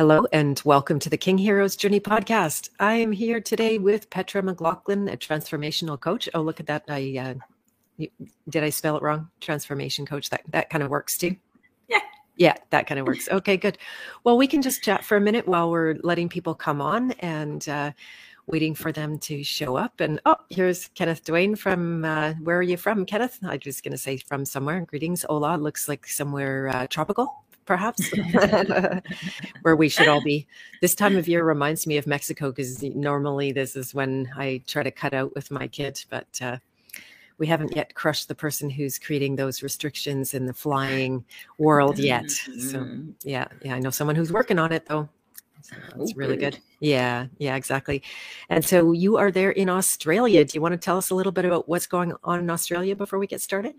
Hello and welcome to the King Heroes Journey podcast. I am here today with Petra McLaughlin, a transformational coach. Oh, look at that! I uh, did I spell it wrong? Transformation coach. That that kind of works too. Yeah, yeah, that kind of works. Okay, good. Well, we can just chat for a minute while we're letting people come on and uh, waiting for them to show up. And oh, here's Kenneth Dwayne from uh, where are you from, Kenneth? I'm just going to say from somewhere. Greetings, hola. Looks like somewhere uh, tropical perhaps, where we should all be. This time of year reminds me of Mexico because normally this is when I try to cut out with my kid, but uh, we haven't yet crushed the person who's creating those restrictions in the flying world yet. So mm-hmm. yeah, yeah, I know someone who's working on it though. So that's really good. Yeah, yeah, exactly. And so you are there in Australia. Do you want to tell us a little bit about what's going on in Australia before we get started?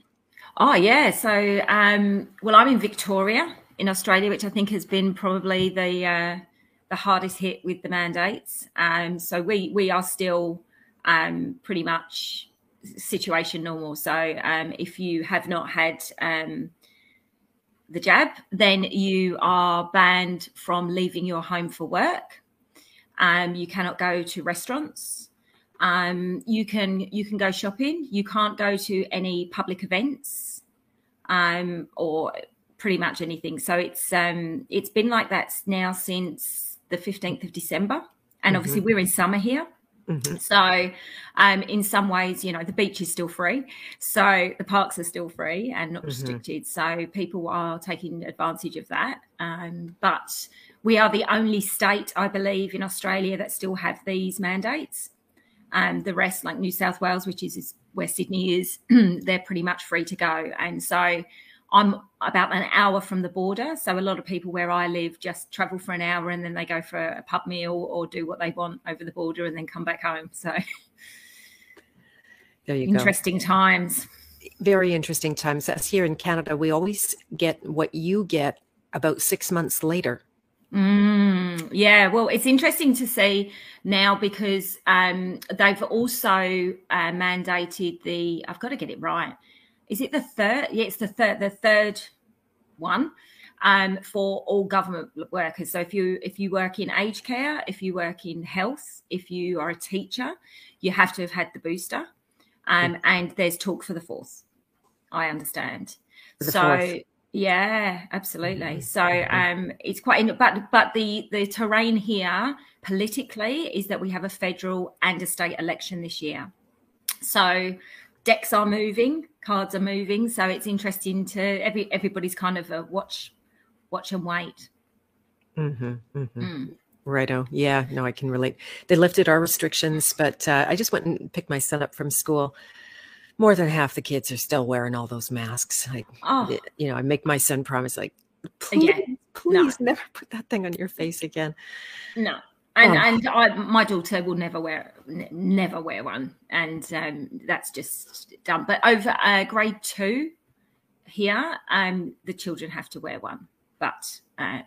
Oh yeah. So um, well, I'm in Victoria, in Australia, which I think has been probably the uh, the hardest hit with the mandates. Um, so we we are still um, pretty much situation normal. So um, if you have not had um, the jab, then you are banned from leaving your home for work. Um, you cannot go to restaurants. Um, you can you can go shopping. You can't go to any public events um, or pretty much anything. So it's um, it's been like that now since the fifteenth of December, and mm-hmm. obviously we're in summer here. Mm-hmm. So, um, in some ways, you know, the beach is still free. So the parks are still free and not mm-hmm. restricted. So people are taking advantage of that. Um, but we are the only state, I believe, in Australia that still have these mandates. Um, the rest, like New South Wales, which is, is where Sydney is, they're pretty much free to go. And so I'm about an hour from the border. So a lot of people where I live just travel for an hour and then they go for a pub meal or do what they want over the border and then come back home. So there you interesting go. times. Very interesting times. As here in Canada, we always get what you get about six months later. Mm, yeah, well, it's interesting to see now because um, they've also uh, mandated the. I've got to get it right is it the third? Yeah, it's the third. The third one um, for all government workers. So if you if you work in aged care, if you work in health, if you are a teacher, you have to have had the booster. Um, and there's talk for the fourth. I understand. so fourth. yeah, absolutely. Mm-hmm. So um, it's quite. But but the the terrain here politically is that we have a federal and a state election this year. So decks are moving, cards are moving, so it's interesting to every everybody's kind of a watch, watch and wait. Mm-hmm, mm-hmm. Mm. Righto. Yeah, no, I can relate. They lifted our restrictions, but uh, I just went and picked my son up from school. More than half the kids are still wearing all those masks. Like, oh. you know, I make my son promise, like, please, again, please no. never put that thing on your face again. No, and oh. and I, my daughter will never wear n- never wear one, and um, that's just done. But over uh, grade two here, um, the children have to wear one. But uh,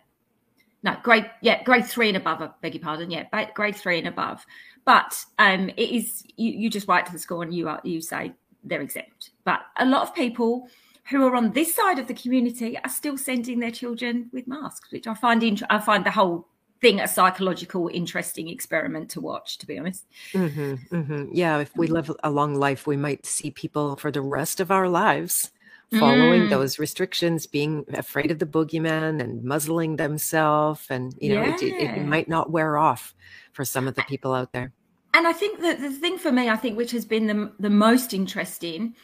no, grade yeah, grade three and above. I beg your pardon. Yeah, grade three and above. But um, it is you, you just write to the school and you are you say they're exempt. But a lot of people who are on this side of the community are still sending their children with masks, which I find int- I find the whole thing a psychological interesting experiment to watch to be honest mm-hmm, mm-hmm. yeah if we live a long life we might see people for the rest of our lives following mm. those restrictions being afraid of the boogeyman and muzzling themselves and you know yeah. it, it, it might not wear off for some of the people out there and i think that the thing for me i think which has been the, the most interesting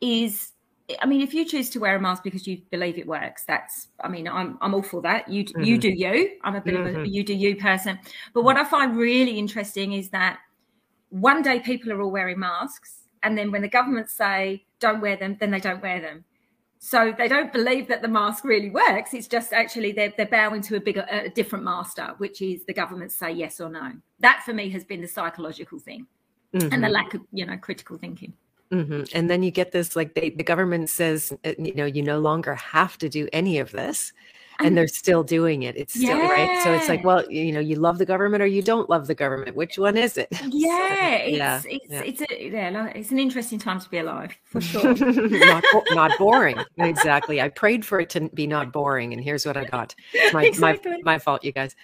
is I mean, if you choose to wear a mask because you believe it works, that's, I mean, I'm, I'm all for that. You, mm-hmm. you do you. I'm a bit mm-hmm. of a mm-hmm. you do you person. But what I find really interesting is that one day people are all wearing masks. And then when the government say don't wear them, then they don't wear them. So they don't believe that the mask really works. It's just actually they're, they're bowing to a bigger, a different master, which is the government say yes or no. That for me has been the psychological thing mm-hmm. and the lack of, you know, critical thinking. Mm-hmm. And then you get this like they, the government says, uh, you know, you no longer have to do any of this. and they're still doing it. It's still yeah. right. So it's like, well, you know, you love the government or you don't love the government. Which one is it? Yeah, so, it's, yeah, it's yeah. it's a, yeah, it's an interesting time to be alive for sure. not not boring. exactly. I prayed for it to be not boring, and here's what I got. It's my exactly. my my fault, you guys.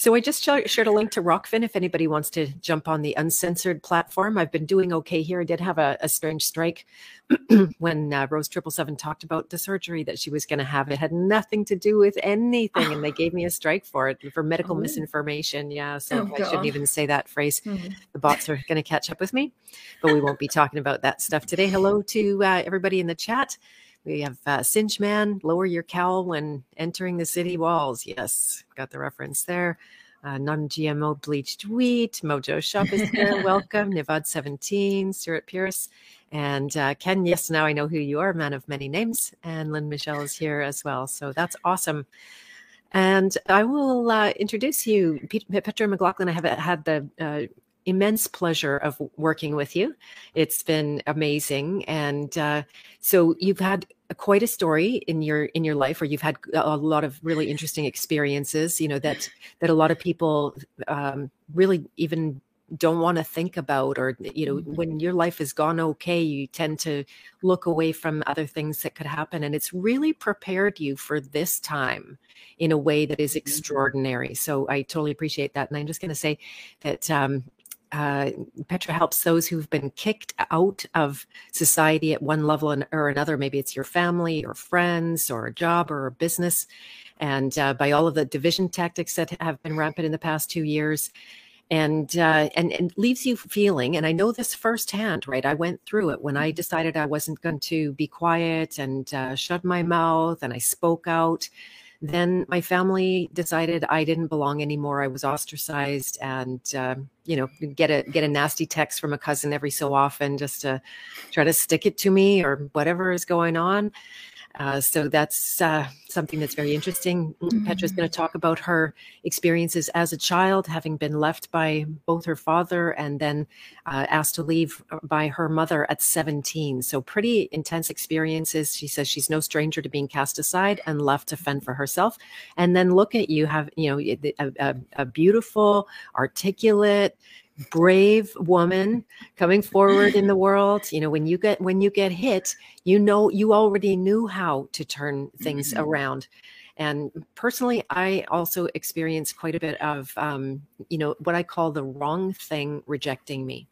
So I just shared a link to Rokfin if anybody wants to jump on the uncensored platform. I've been doing okay here. I did have a, a strange strike when uh, Rose Triple Seven talked about the surgery that she was going to have. It had nothing to do with anything, and they gave me a strike for it for medical oh. misinformation. Yeah, so oh, I shouldn't even say that phrase. Mm-hmm. The bots are going to catch up with me, but we won't be talking about that stuff today. Hello to uh, everybody in the chat. We have uh, Cinch Man, lower your cowl when entering the city walls. Yes, got the reference there. Uh, non-GMO bleached wheat. Mojo Shop is here. Welcome. Nivad 17, Stuart Pierce. And uh, Ken, yes, now I know who you are, man of many names. And Lynn Michelle is here as well. So that's awesome. And I will uh, introduce you, Petra McLaughlin. I have had the uh, immense pleasure of working with you. It's been amazing, and uh, so you've had quite a story in your in your life, or you've had a lot of really interesting experiences. You know that that a lot of people um, really even don't want to think about or you know mm-hmm. when your life has gone okay you tend to look away from other things that could happen and it's really prepared you for this time in a way that is mm-hmm. extraordinary so i totally appreciate that and i'm just going to say that um, uh, Petra helps those who've been kicked out of society at one level or another. Maybe it's your family or friends or a job or a business. And uh, by all of the division tactics that have been rampant in the past two years, and uh, and and leaves you feeling. And I know this firsthand, right? I went through it when I decided I wasn't going to be quiet and uh, shut my mouth, and I spoke out then my family decided I didn't belong anymore. I was ostracized, and uh, you know, get a get a nasty text from a cousin every so often just to try to stick it to me or whatever is going on. Uh, so that's uh, something that's very interesting. Mm-hmm. Petra's going to talk about her experiences as a child, having been left by both her father and then uh, asked to leave by her mother at 17. So pretty intense experiences. She says she's no stranger to being cast aside and left to fend for herself. And then look at you, have you know a, a, a beautiful, articulate brave woman coming forward in the world you know when you get when you get hit you know you already knew how to turn things mm-hmm. around and personally i also experienced quite a bit of um, you know what i call the wrong thing rejecting me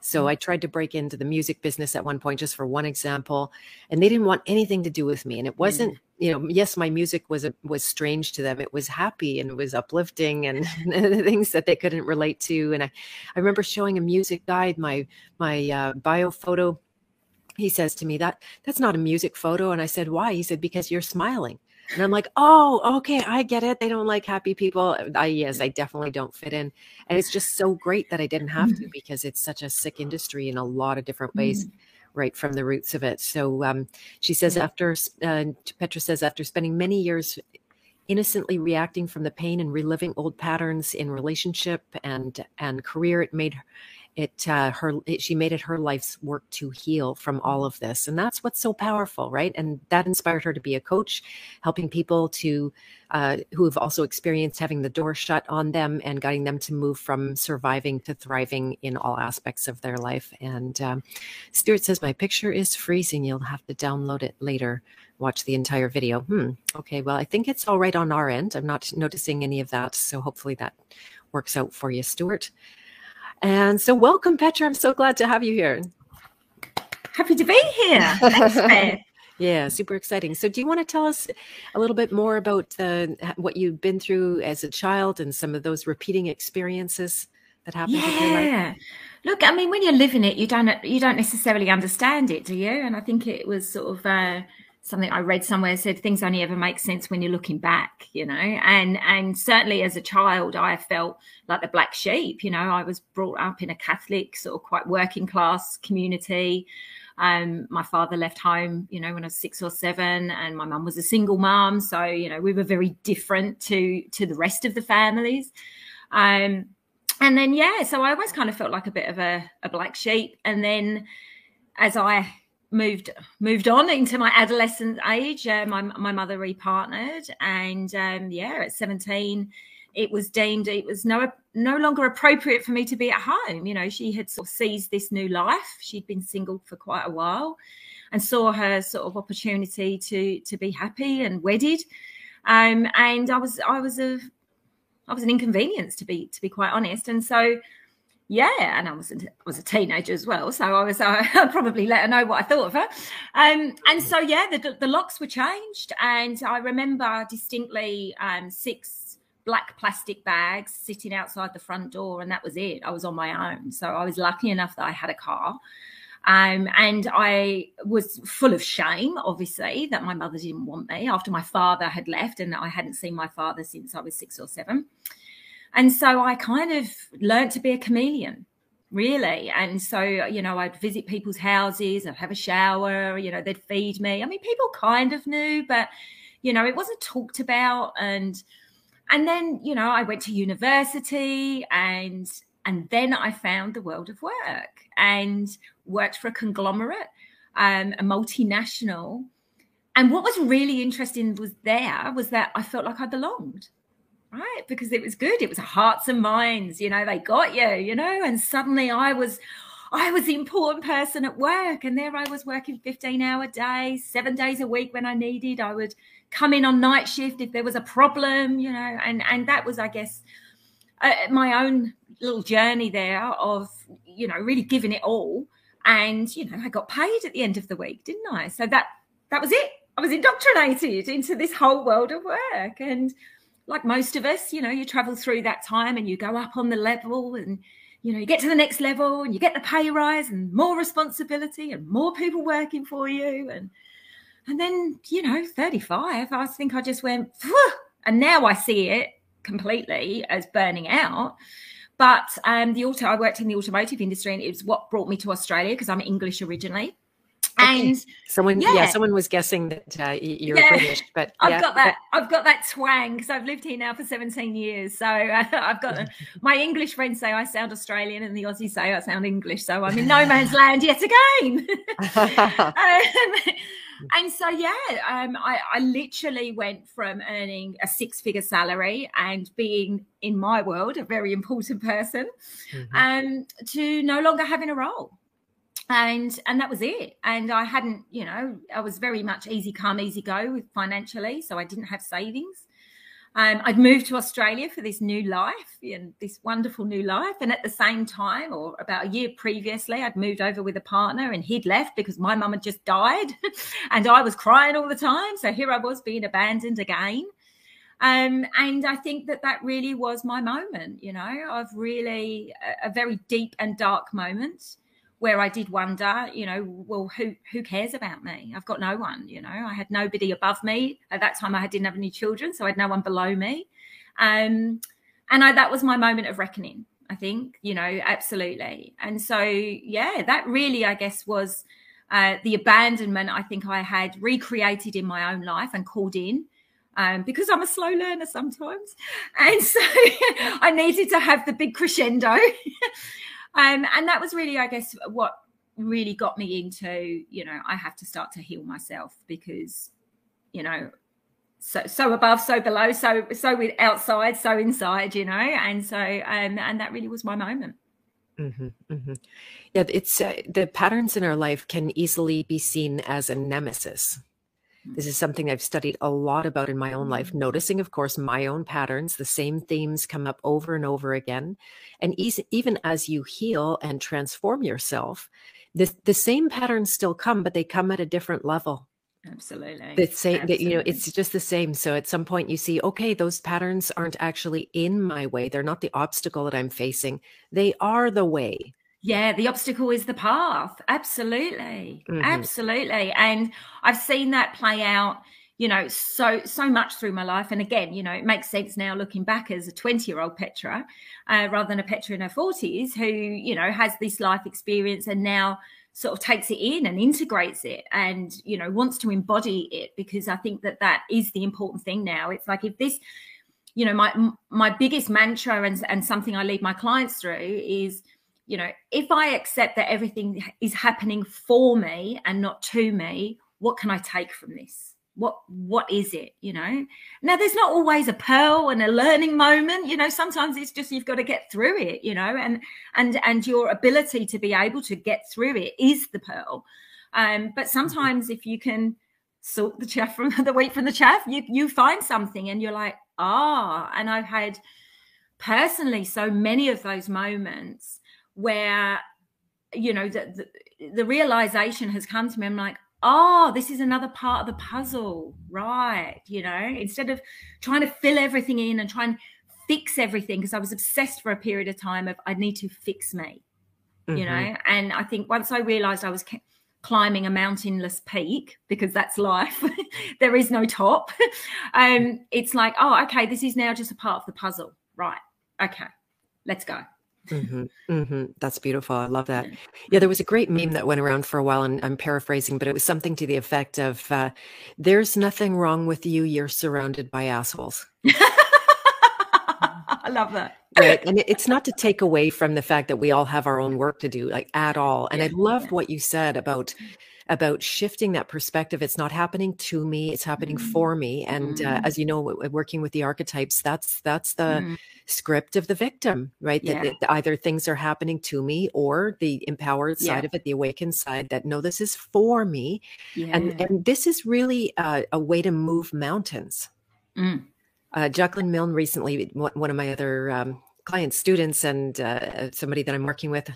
so mm-hmm. I tried to break into the music business at one point, just for one example, and they didn't want anything to do with me. And it wasn't, mm. You know, yes, my music was was strange to them. It was happy and it was uplifting and, and things that they couldn't relate to. And I, I remember showing a music guide my my uh, bio photo. He says to me that that's not a music photo, and I said why? He said because you're smiling. And I'm like, oh, okay, I get it. They don't like happy people. I yes, I definitely don't fit in. And it's just so great that I didn't have to mm-hmm. because it's such a sick industry in a lot of different ways. Mm-hmm. Right from the roots of it. So um, she says, after uh, Petra says, after spending many years innocently reacting from the pain and reliving old patterns in relationship and and career, it made it uh, her it, she made it her life's work to heal from all of this. And that's what's so powerful right? And that inspired her to be a coach helping people to uh, who have also experienced having the door shut on them and guiding them to move from surviving to thriving in all aspects of their life. And um, stuart says my picture is freezing. You'll have to download it later. Watch the entire video. Hmm. Okay. Well i think it's all right on our end. I'm not noticing any of that. So hopefully that works out for you stuart and so, welcome, Petra. I'm so glad to have you here. Happy to be here. Thanks, yeah, super exciting. So, do you want to tell us a little bit more about what you've been through as a child and some of those repeating experiences that happened? Yeah. Look, I mean, when you're living it, you don't you don't necessarily understand it, do you? And I think it was sort of. Uh, something I read somewhere said things only ever make sense when you're looking back, you know. And and certainly as a child, I felt like the black sheep. You know, I was brought up in a Catholic sort of quite working class community. Um, my father left home, you know, when I was six or seven, and my mum was a single mum. So you know, we were very different to to the rest of the families. Um, and then yeah, so I always kind of felt like a bit of a, a black sheep. And then as I moved moved on into my adolescent age. Uh, my my mother repartnered, and um, yeah, at seventeen, it was deemed it was no no longer appropriate for me to be at home. You know, she had sort of seized this new life. She'd been single for quite a while, and saw her sort of opportunity to to be happy and wedded. Um, and I was I was a I was an inconvenience to be to be quite honest, and so yeah, and I was a, was a teenager as well, so I was uh, probably let her know what I thought of her. Um, and so yeah, the, the locks were changed, and I remember distinctly um, six black plastic bags sitting outside the front door, and that was it. I was on my own, so I was lucky enough that I had a car. Um, and I was full of shame, obviously, that my mother didn't want me after my father had left, and I hadn't seen my father since I was six or seven. And so I kind of learned to be a chameleon, really. And so, you know, I'd visit people's houses, I'd have a shower, you know, they'd feed me. I mean, people kind of knew, but, you know, it wasn't talked about. And, and then, you know, I went to university and, and then I found the world of work and worked for a conglomerate, um, a multinational. And what was really interesting was there was that I felt like I belonged right? Because it was good. It was hearts and minds, you know, they got you, you know, and suddenly I was I was the important person at work. And there I was working 15 hour days, seven days a week when I needed. I would come in on night shift if there was a problem, you know, and and that was, I guess, uh, my own little journey there of, you know, really giving it all. And, you know, I got paid at the end of the week, didn't I? So that that was it. I was indoctrinated into this whole world of work. And like most of us, you know, you travel through that time and you go up on the level and you know, you get to the next level and you get the pay rise and more responsibility and more people working for you and and then, you know, 35, I think I just went Phew! and now I see it completely as burning out. But um, the auto, I worked in the automotive industry, and it was what brought me to Australia because I'm English originally. Okay. And someone, yeah. yeah. someone was guessing that uh, you're yeah. British, but I've yeah. got that. I've got that twang because I've lived here now for 17 years. So uh, I've got my English friends say I sound Australian, and the Aussies say I sound English. So I'm in no man's land yet again. um, and so yeah, um, I, I literally went from earning a six-figure salary and being in my world a very important person, mm-hmm. um, to no longer having a role and and that was it and i hadn't you know i was very much easy come easy go financially so i didn't have savings um, I'd moved to Australia for this new life and this wonderful new life. And at the same time, or about a year previously, I'd moved over with a partner and he'd left because my mum had just died and I was crying all the time. So here I was being abandoned again. Um, and I think that that really was my moment, you know, of really a, a very deep and dark moment where I did wonder, you know, well, who who cares about me? I've got no one, you know. I had nobody above me at that time. I didn't have any children, so I had no one below me, um, and I, that was my moment of reckoning. I think, you know, absolutely. And so, yeah, that really, I guess, was uh, the abandonment I think I had recreated in my own life and called in. Um, because I'm a slow learner sometimes. And so I needed to have the big crescendo Um, and that was really, I guess, what really got me into, you know, I have to start to heal myself because, you know, so so above, so below, so so with outside, so inside, you know, and so um, and that really was my moment. Mm-hmm, mm-hmm. Yeah, it's uh, the patterns in our life can easily be seen as a nemesis. This is something I've studied a lot about in my own life, mm-hmm. noticing, of course, my own patterns. The same themes come up over and over again. And even as you heal and transform yourself, the, the same patterns still come, but they come at a different level. Absolutely. The same, Absolutely. you know, it's just the same. So at some point you see, okay, those patterns aren't actually in my way. They're not the obstacle that I'm facing. They are the way yeah the obstacle is the path. Absolutely. Mm-hmm. absolutely. And i've seen that play out you know so so much through my life. And again you know it makes sense now looking back as a 20 year old petra uh, rather than a petra in her 40s who you know has this life experience and now sort of takes it in and integrates it and you know wants to embody it because i think that that is the important thing now. It's like if this you know my my biggest mantra and, and something i lead my clients through is you know, if I accept that everything is happening for me and not to me, what can I take from this? What what is it? You know. Now there's not always a pearl and a learning moment. You know, sometimes it's just you've got to get through it. You know, and and and your ability to be able to get through it is the pearl. Um, but mm-hmm. sometimes if you can sort the chaff from the wheat from the chaff, you you find something and you're like, ah. And I've had personally so many of those moments where you know the, the, the realization has come to me. I'm like oh this is another part of the puzzle. Right you know instead of trying to fill everything in and try and fix everything because i was obsessed for a period of time of i need to fix me mm-hmm. you know? And i think once i realized i was climbing a mountainless peak because that's life there is no top um it's like oh okay this is now just a part of the puzzle. Right okay let's go Mm-hmm, mm-hmm. That's beautiful. I love that. Yeah, there was a great meme that went around for a while, and I'm paraphrasing, but it was something to the effect of uh, There's nothing wrong with you. You're surrounded by assholes. I love that. Right. And it's not to take away from the fact that we all have our own work to do, like at all. And I loved what you said about about shifting that perspective. It's not happening to me; it's happening mm-hmm. for me. And uh, mm-hmm. as you know, working with the archetypes, that's that's the mm-hmm. script of the victim, right? Yeah. That, that, either things are happening to me, or the empowered side yeah. of it, the awakened side, that no, this is for me, yeah. and and this is really uh, a way to move mountains. Mm. Uh, Jacqueline Milne recently, one of my other um, clients, students, and uh, somebody that I'm working with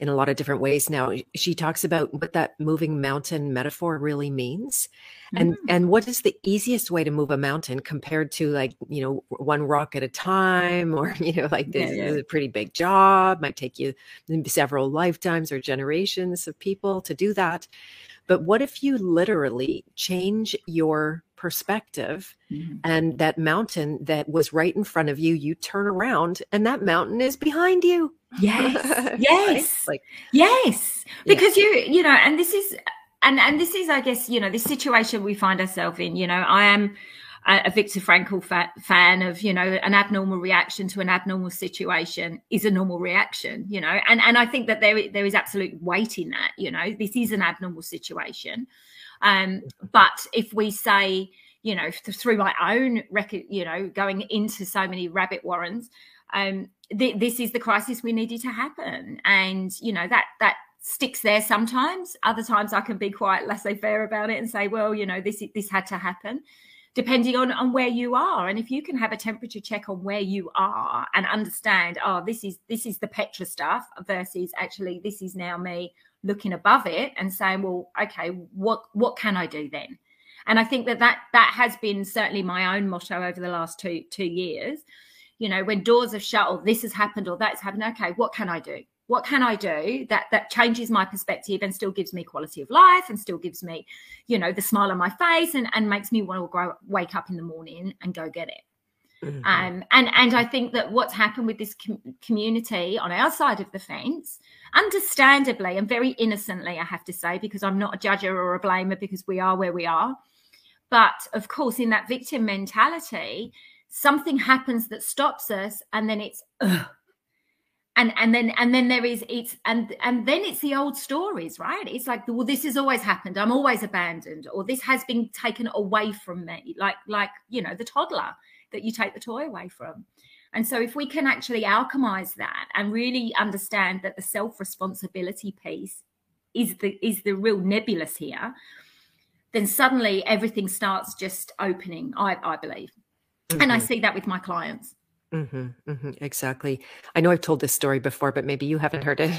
in a lot of different ways now. She talks about what that moving mountain metaphor really means. And mm-hmm. and what is the easiest way to move a mountain compared to like, you know, one rock at a time or, you know, like this yeah, yeah. a pretty big job, might take you several lifetimes or generations of people to do that. But what if you literally change your perspective mm-hmm. and that mountain that was right in front of you, you turn around and that mountain is behind you. Yes. Yes. Like yes. Because yeah. you, you know, and this is and and this is I guess, you know, this situation we find ourselves in, you know, I am a Viktor Frankl fa- fan of, you know, an abnormal reaction to an abnormal situation is a normal reaction, you know, and and I think that there there is absolute weight in that, you know, this is an abnormal situation, um, but if we say, you know, through my own record, you know, going into so many rabbit warrens, um, th- this is the crisis we needed to happen, and you know that that sticks there sometimes. Other times I can be quite laissez-faire about it and say, well, you know, this this had to happen depending on, on where you are. And if you can have a temperature check on where you are and understand, oh, this is this is the Petra stuff versus actually this is now me looking above it and saying, well, okay, what what can I do then? And I think that that that has been certainly my own motto over the last two two years. You know, when doors have shut or this has happened or that's happened, okay, what can I do? What can i do that that changes my perspective and still gives me quality of life and still gives me you know the smile on my face and, and makes me want to grow, wake up in the morning and go get it. Mm-hmm. um, and and i think that what's happened with this com- community on our side of the fence understandably and very innocently i have to say because i'm not a judger or a blamer because we are where we are. But of course in that victim mentality something happens that stops us and then it's Ugh and and then and then there is it's and and then it's the old stories right? It's like well this has always happened. I'm always abandoned. Or this has been taken away from me. Like like you know the toddler that you take the toy away from. And so if we can actually alchemize that and really understand that the self responsibility piece is the is the real nebulous here then suddenly everything starts just opening i i believe. Mm-hmm. and i mm-hmm. see that with my clients Mm-hmm, mm-hmm, exactly. I know I've told this story before, but maybe you haven't heard it.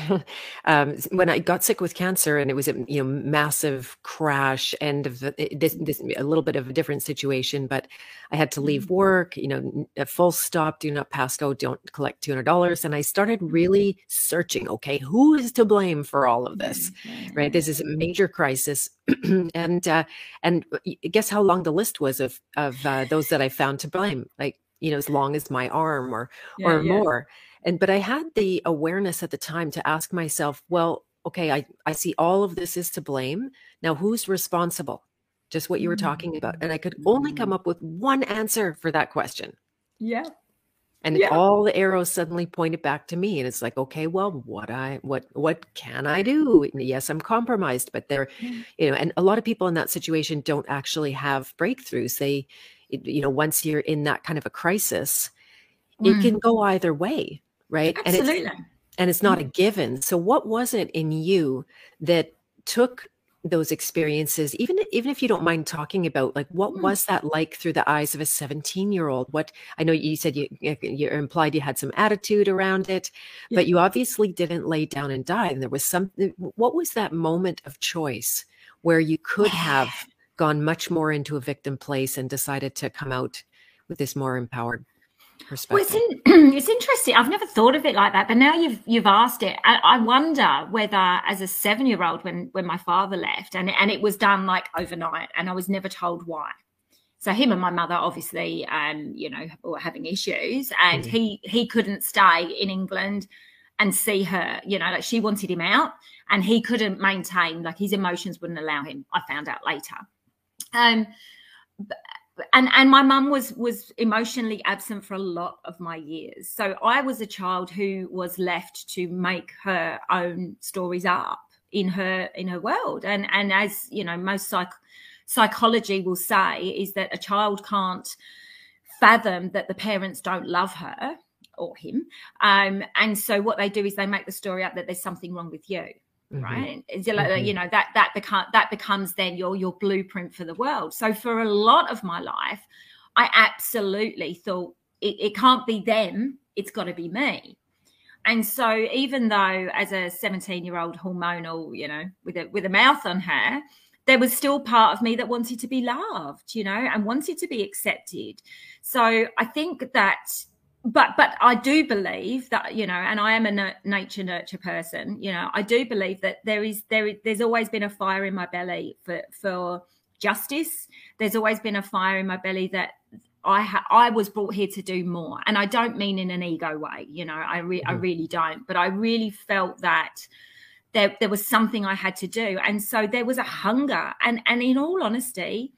um, when I got sick with cancer, and it was a you know massive crash, end of the, this, this a little bit of a different situation, but I had to leave mm-hmm. work. You know, a full stop. Do not pass go. Don't collect two hundred dollars. And I started mm-hmm. really searching. Okay, who is to blame for all of this? Right. This is a major crisis, and uh, and uh, guess how long the list was of of uh, those that I found to blame? Like you know as long as my arm or yeah, or yeah. more and but i had the awareness at the time to ask myself well okay i i see all of this is to blame now who's responsible just what you were talking about and i could only come mm. up with one answer for that question yeah and yeah. all the arrows suddenly pointed back to me and it's like okay well what i what what can i do yes i'm compromised but there mm. you know and a lot of people in that situation don't actually have breakthroughs they you know once you're in that kind of a crisis mm. it can go either way right Absolutely. and it's and it's not mm. a given so what was it in you that took those experiences even even if you don't mind talking about like what mm. was that like through the eyes of a 17 year old what i know you said you you implied you had some attitude around it yeah. but you obviously didn't lay down and die and there was some what was that moment of choice where you could have gone much more into a victim place and decided to come out with this more empowered perspective. Well, it's, in, it's interesting. I've never thought of it like that, but now you've you've asked it. I, I wonder whether, as a seven year old, when when my father left, and and it was done like overnight, and I was never told why. So him and my mother, obviously, um, you know, were having issues, and mm. he he couldn't stay in England and see her. You know, like she wanted him out, and he couldn't maintain. Like his emotions wouldn't allow him. I found out later. Um, and and my mum was was emotionally absent for a lot of my years. So i was a child who was left to make her own stories up in her in her world. And and as you know most psych psychology will say is that a child can't fathom that the parents don't love her or him. Um, and so what they do is they make the story up that there's something wrong with you mm-hmm. right mm-hmm. you know that that become that becomes then your your blueprint for the world so for a lot of my life i absolutely thought it, it can't be them it's got to be me and so even though as a 17 year old hormonal you know with a with a mouth on her there was still part of me that wanted to be loved you know and wanted to be accepted so i think that but but I do believe that you know, and I am a nature nurture person. You know, I do believe that there is there there's always been a fire in my belly for for justice. There's always been a fire in my belly that I ha- I was brought here to do more, and I don't mean in an ego way. You know, I re- mm-hmm. I really don't. But I really felt that there there was something I had to do, and so there was a hunger. And and in all honesty,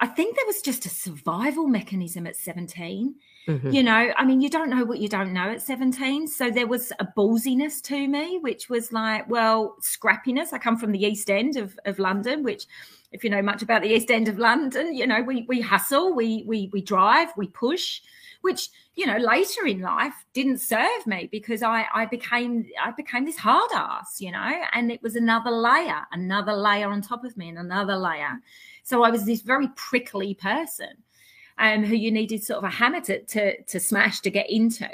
I think there was just a survival mechanism at 17 Mm-hmm. You know, I mean, you don't know what you don't know at 17. So there was a ballsiness to me, which was like, well, scrappiness. I come from the East End of, of London, which if you know much about the East End of London, you know, we we hustle, we we we drive, we push, which, you know, later in life didn't serve me because I I became I became this hard ass, you know, and it was another layer, another layer on top of me and another layer. So I was this very prickly person um, who you needed sort of a hammer to, to, to smash to get into.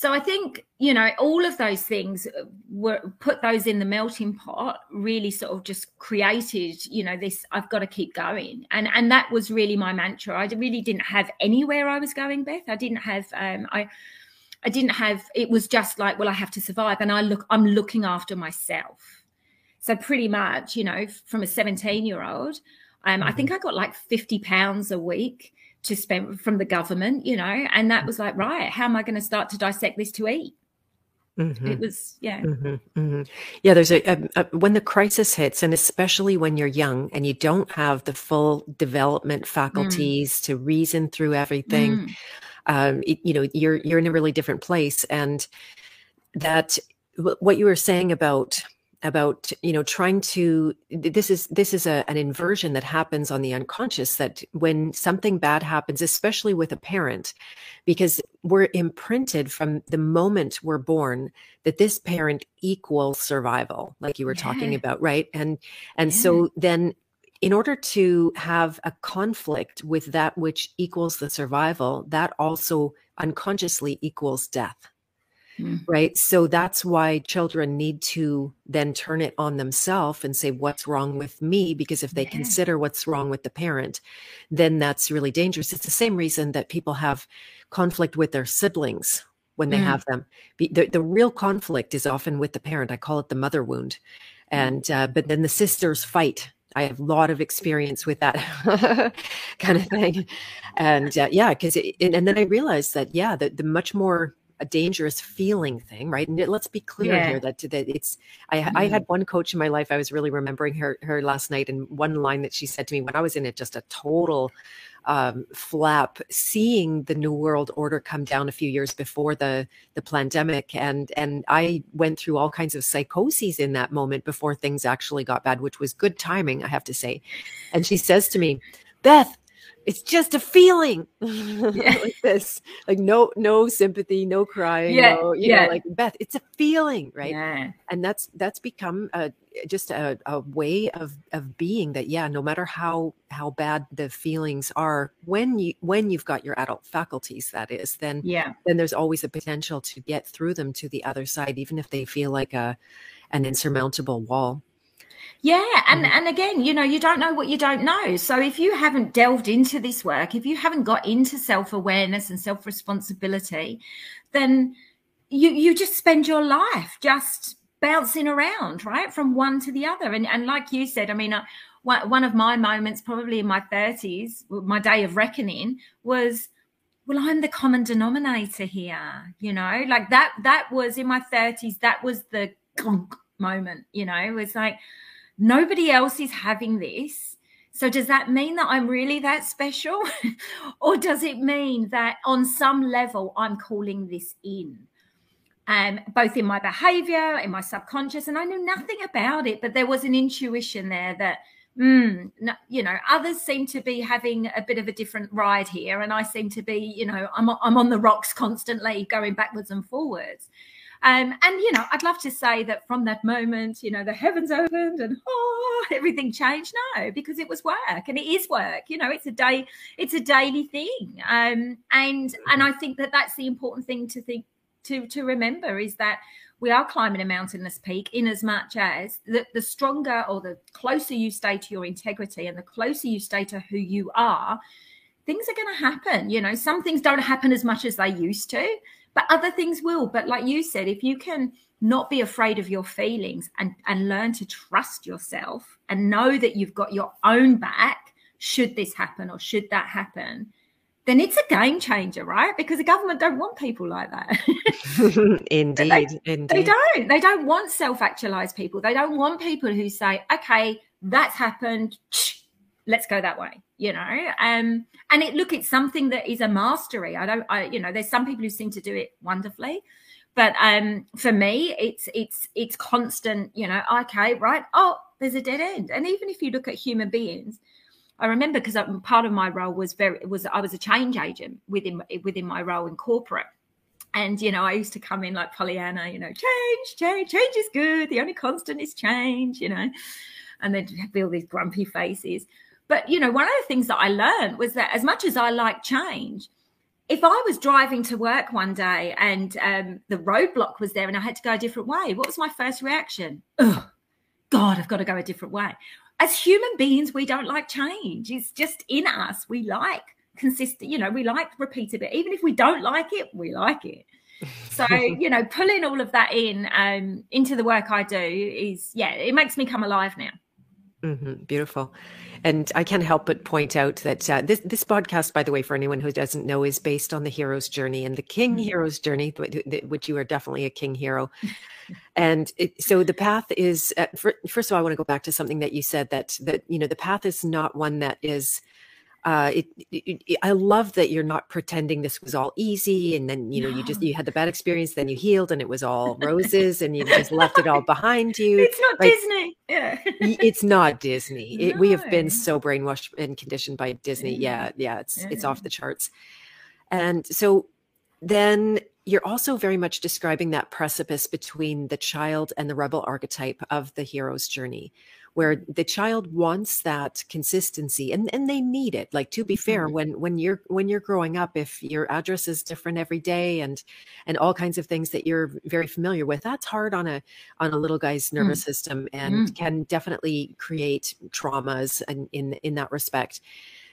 So I think, you know, all of those things were put those in the melting pot, really sort of just created, you know, this I've got to keep going. And and that was really my mantra. I really didn't have anywhere I was going, Beth. I didn't have um I I didn't have it was just like, well, I have to survive. And I look I'm looking after myself. So pretty much, you know, from a 17 year old, um, mm-hmm. I think I got like 50 pounds a week to spend from the government, you know, and that was like, right, how am I going to start to dissect this to eat? Mm-hmm. It was, yeah. Mm-hmm, mm-hmm. Yeah, there's a, a, a, when the crisis hits, and especially when you're young and you don't have the full development faculties mm. to reason through everything, mm. um, it, you know, you're you're in a really different place, and that what you were saying about about you know trying to this is this is a, an inversion that happens on the unconscious that when something bad happens especially with a parent because we're imprinted from the moment we're born that this parent equals survival like you were yeah. talking about right and and yeah. so then in order to have a conflict with that which equals the survival that also unconsciously equals death Mm. Right. So that's why children need to then turn it on themselves and say, What's wrong with me? Because if they yeah. consider what's wrong with the parent, then that's really dangerous. It's the same reason that people have conflict with their siblings when they mm. have them. The, the real conflict is often with the parent. I call it the mother wound. Mm. And, uh, but then the sisters fight I have a lot of experience with that kind of thing. And uh, yeah, because, and then I realized that, yeah, the, the much more a dangerous feeling thing, right? And let's be clear yeah. here that, that it's. I, mm. I had one coach in my life. I was really remembering her her last night, and one line that she said to me when I was in it, just a total um, flap seeing the new world order come down a few years before the the pandemic and and i went through all kinds of psychoses in that moment before things actually got bad which was good timing i have to say and she says to me beth it's just a feeling yeah. like this like no no sympathy no crying yeah no, you yeah. know like beth it's a feeling right yeah. and that's that's become a just a, a way of of being that yeah no matter how how bad the feelings are when you when you've got your adult faculties that is then yeah then there's always a potential to get through them to the other side even if they feel like a an insurmountable wall yeah, and mm. and again, you know, you don't know what you don't know. So if you haven't delved into this work, if you haven't got into self-awareness and self-responsibility, then you you just spend your life just bouncing around, right, from one to the other. And and like you said, I mean, uh, one of my moments, probably in my thirties, my day of reckoning was well i'm the common denominator here you know like that that was in my 30s that was the moment you know it was like nobody else is having this. So, does that mean that I'm really that special? or does it mean that on some level I'm calling this in? Um, both in my behavior, in my subconscious, and I knew nothing about it, but there was an intuition there that, mm, no, you know, others seem to be having a bit of a different ride here, and I seem to be, you know, I'm I'm on the rocks constantly, going backwards and forwards. Um, and you know, I'd love to say that from that moment, you know, the heavens opened and oh, everything changed. No, because it was work, and it is work. You know, it's a day, it's a daily thing. Um, and and I think that that's the important thing to think to to remember is that we are climbing a mountainous peak in as much as the, the stronger or the closer you stay to your integrity and the closer you stay to who you are things are going to happen you know some things don't happen as much as they used to but other things will. But like you said if you can not be afraid of your feelings and and learn to trust yourself and know that you've got your own back should this happen or should that happen then it's a game changer right? Because the government don't want people like that. Indeed they, indeed they don't. They don't want self-actualized people. They don't want people who say okay that's happened let's go that way you know? Um and it look it's something that is a mastery. I don't i you know there's some people who seem to do it wonderfully but um for me it's it's it's constant you know okay right oh there's a dead end. And even if you look at human beings i remember because part of my role was very was i was a change agent within within my role in corporate. And you know i used to come in like pollyanna you know change change change is good. The only constant is change you know? And then all these grumpy faces but, you know, one of the things that I learned was that as much as I like change, if I was driving to work one day and um, the roadblock was there and I had to go a different way, what was my first reaction? Oh, God, I've got to go a different way. As human beings, we don't like change. It's just in us. We like consistent, you know, we like repeatability. Even if we don't like it, we like it. So, you know, pulling all of that in um, into the work I do is, yeah, it makes me come alive now. Mm-hmm. Beautiful. And I can't help but point out that uh, this this podcast, by the way, for anyone who doesn't know, is based on the hero's journey and the king mm-hmm. hero's journey, which you are definitely a king hero. and it, so the path is. Uh, for, first of all, I want to go back to something that you said that that you know the path is not one that is uh, it, it, it, I love that you're not pretending this was all easy, and then you know no. you just you had the bad experience, then you healed, and it was all roses, and you just left it all behind you. It's not like, Disney. Yeah, it's not Disney. No. we have been so brainwashed and conditioned by Disney. Yeah, yeah, it's yeah. it's off the charts. And so then you're also very much describing that precipice between the child and the rebel archetype of the hero's journey where the child wants that consistency and, and they need it like to be fair mm-hmm. when when you're when you're growing up if your address is different every day and and all kinds of things that you're very familiar with that's hard on a on a little guy's nervous mm. system and mm. can definitely create traumas and in in that respect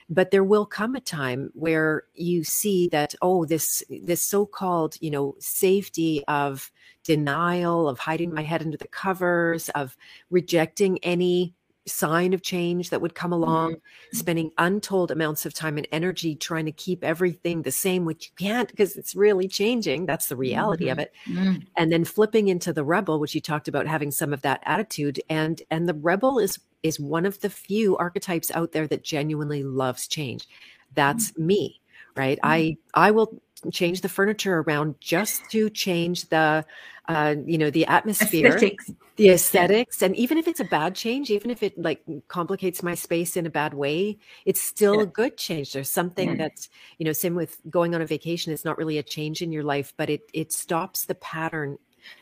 but there will come a time where you see that oh this this so-called you know safety of denial of hiding my head under the covers of rejecting any sign of change that would come along mm-hmm. spending untold amounts of time and energy trying to keep everything the same which you can't because it's really changing that's the reality mm-hmm. of it mm-hmm. and then flipping into the rebel which you talked about having some of that attitude and and the rebel is is one of the few archetypes out there that genuinely loves change that's mm-hmm. me, right? Mm-hmm. I I will change the furniture around just to change the uh, you know the atmosphere aesthetics. the aesthetics and even if it's a bad change even if it like complicates my space in a bad way it's still yeah. a good change there's something yeah. that's you know same with going on a vacation it's not really a change in your life but it it stops the pattern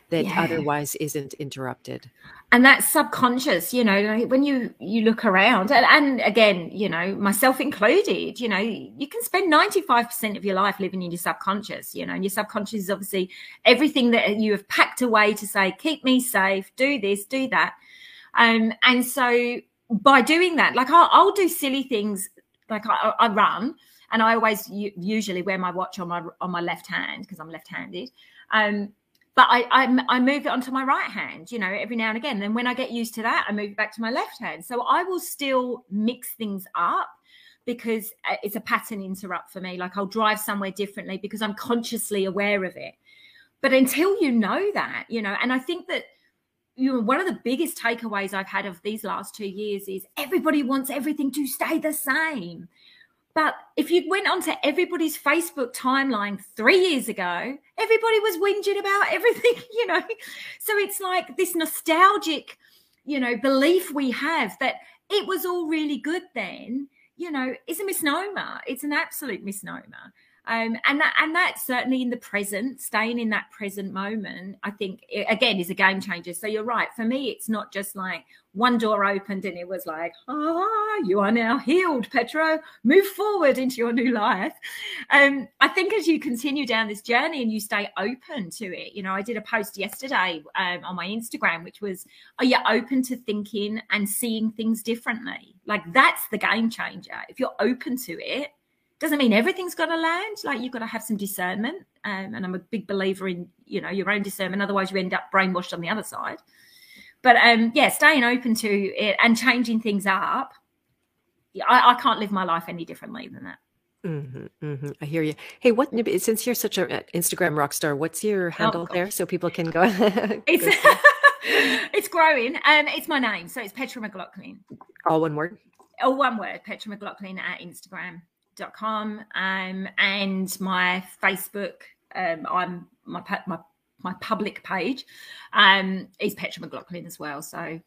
that yeah. otherwise isn't interrupted and that's subconscious you know when you you look around and, and, again you know myself included you know you can spend 95% of your life living in your subconscious you know and your subconscious is obviously everything that you have packed away to say keep me safe do this do that um and so by doing that like i'll, I'll do silly things like I, I run and i always usually wear my watch on my on my left hand because i'm left-handed um but I, I, I move it onto my right hand, you know, every now and again. Then when I get used to that, I move it back to my left hand. So I will still mix things up because uh, it's a pattern interrupt for me. Like I'll drive somewhere differently because I'm consciously aware of it. But until you know that, you know, and I think that you know one of the biggest takeaways I've had of these last two years is everybody wants everything to stay the same. But if you went onto everybody's Facebook timeline three years ago, everybody was whinging about everything, you know. So it's like this nostalgic, you know, belief we have that it was all really good then, you know, is a misnomer. It's an absolute misnomer. Um, and that and that's certainly in the present, staying in that present moment, I think it, again is a game changer. So you're right. For me, it's not just like one door opened and it was like, ah, you are now healed, Petra. Move forward into your new life. Um, I think as you continue down this journey and you stay open to it, you know, I did a post yesterday um, on my Instagram, which was, are you open to thinking and seeing things differently? Like that's the game changer. If you're open to it doesn't mean everything's got to land. Like you've got to have some discernment. Um, and I'm a big believer in, you know, your own discernment. Otherwise you end up brainwashed on the other side. But um, yeah, staying open to it and changing things up. I, I can't live my life any differently than that. Mm-hmm, mm-hmm. I hear you. Hey, what since you're such an Instagram rock star, what's your oh, handle oh, there so people can go? it's it's growing. Um, it's my name, so it's Petra McLaughlin. All one word. All one word. Petra McLaughlin at Instagram com um, and my Facebook. Um, I'm my my my public page um, is Petra McLaughlin as well. So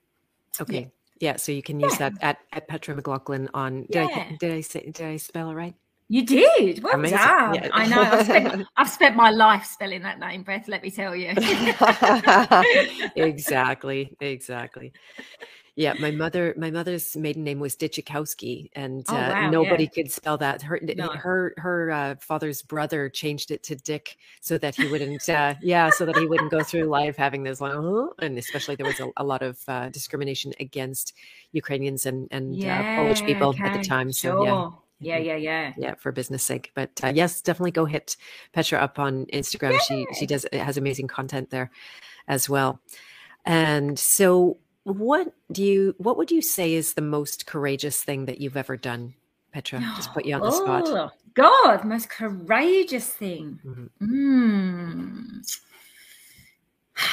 okay, yeah. yeah so you can use yeah. that at, at Petra McLaughlin on. Did yeah. I did I say did I spell it right? You did. Well Amazing. done. Yeah. I know. I've spent, I've spent, my life spelling that name, Beth. Let me tell you. exactly. Exactly. Yeah, my mother, my mother's maiden name was Ditchikowski, and oh, uh, wow, nobody yeah. could spell that. Her, no. her, her uh, father's brother changed it to Dick so that he wouldn't, uh, yeah, so that he wouldn't go through life having this like, oh, and especially there was a, a lot of uh, discrimination against Ukrainians and and yeah, uh, Polish people okay. at the time. So sure. yeah. Yeah, mm-hmm. yeah, yeah, yeah. For business sake, but uh, yes, definitely go hit Petra up on Instagram. She she does has amazing content there as well. And so, what do you what would you say is the most courageous thing that you've ever done, Petra? Just put you on the oh, spot. God, most courageous thing. Mm-hmm. Mm.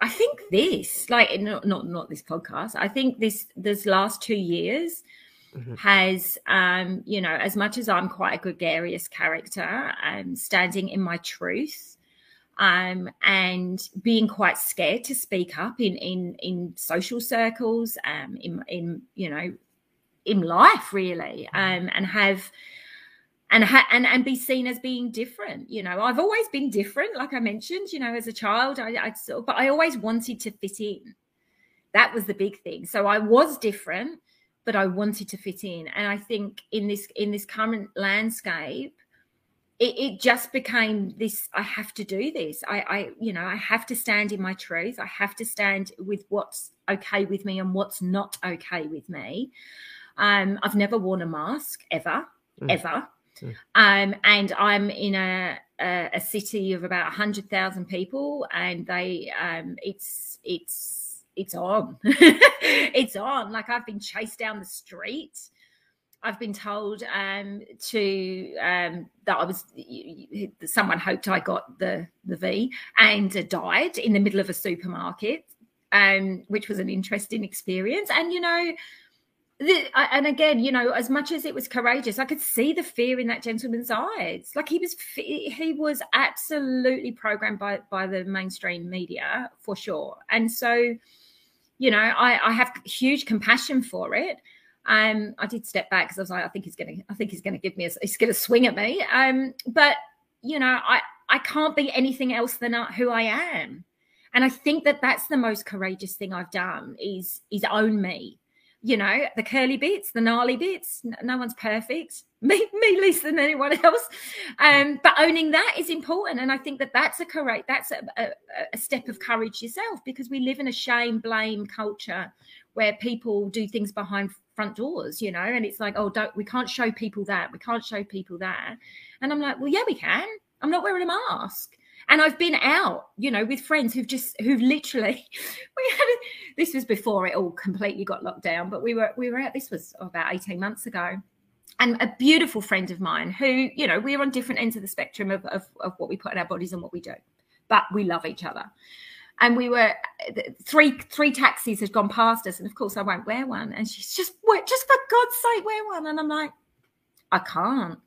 I think this, like not not not this podcast. I think this this last two years mm-hmm. has, um, you know, as much as I'm quite a gregarious character, I'm standing in my truth um, and being quite scared to speak up in in in social circles, um, in in you know, in life really, um, and have and ha- and and be seen as being different. You know, I've always been different, like I mentioned. You know, as a child, I, I but I always wanted to fit in. That was the big thing. So I was different, but I wanted to fit in. And I think in this in this current landscape, it, it, just became this i have to do this. I, I you know i have to stand in my truth. I have to stand with what's okay with me and what's not okay with me. Um i've never worn a mask ever mm. ever. Mm. um and i'm in a, a, a city of about 100000 people and they um it's it's it's on. It's on. Like i've been chased down the street I've been told um, to um, that I was someone hoped I got the the V and uh, died in the middle of a supermarket, um, which was an interesting experience. And you know, the, and again, you know, as much as it was courageous, I could see the fear in that gentleman's eyes. Like he was, he was absolutely programmed by by the mainstream media for sure. And so, you know, I, I have huge compassion for it. Um, I did step back because I was like, I think he's gonna, I think he's gonna give me, a, he's gonna swing at me. Um, but you know, I I can't be anything else than who I am, and I think that that's the most courageous thing I've done is is own me you know, the curly bits, the gnarly bits. No one's perfect. Me, me less than anyone else. Um, but owning that is important, and I think that that's a correct. That's a, a, a step of courage yourself because we live in a shame blame culture where people do things behind front doors, you know, and it's like, oh, don't we can't show people that, we can't show people that, and I'm like, well, yeah, we can. I'm not wearing a mask and I've been out, you know, with friends who've just who've literally we had a, this was before it all completely got locked down, but we were we were out. This was about eighteen months ago, and a beautiful friend of mine who you know we're on different ends of the spectrum of, of, of what we put in our bodies and what we do, but we love each other. And we were three three taxis had gone past us, and of course I won't wear one. And she's just just for God's sake wear one, and I'm like, I can't,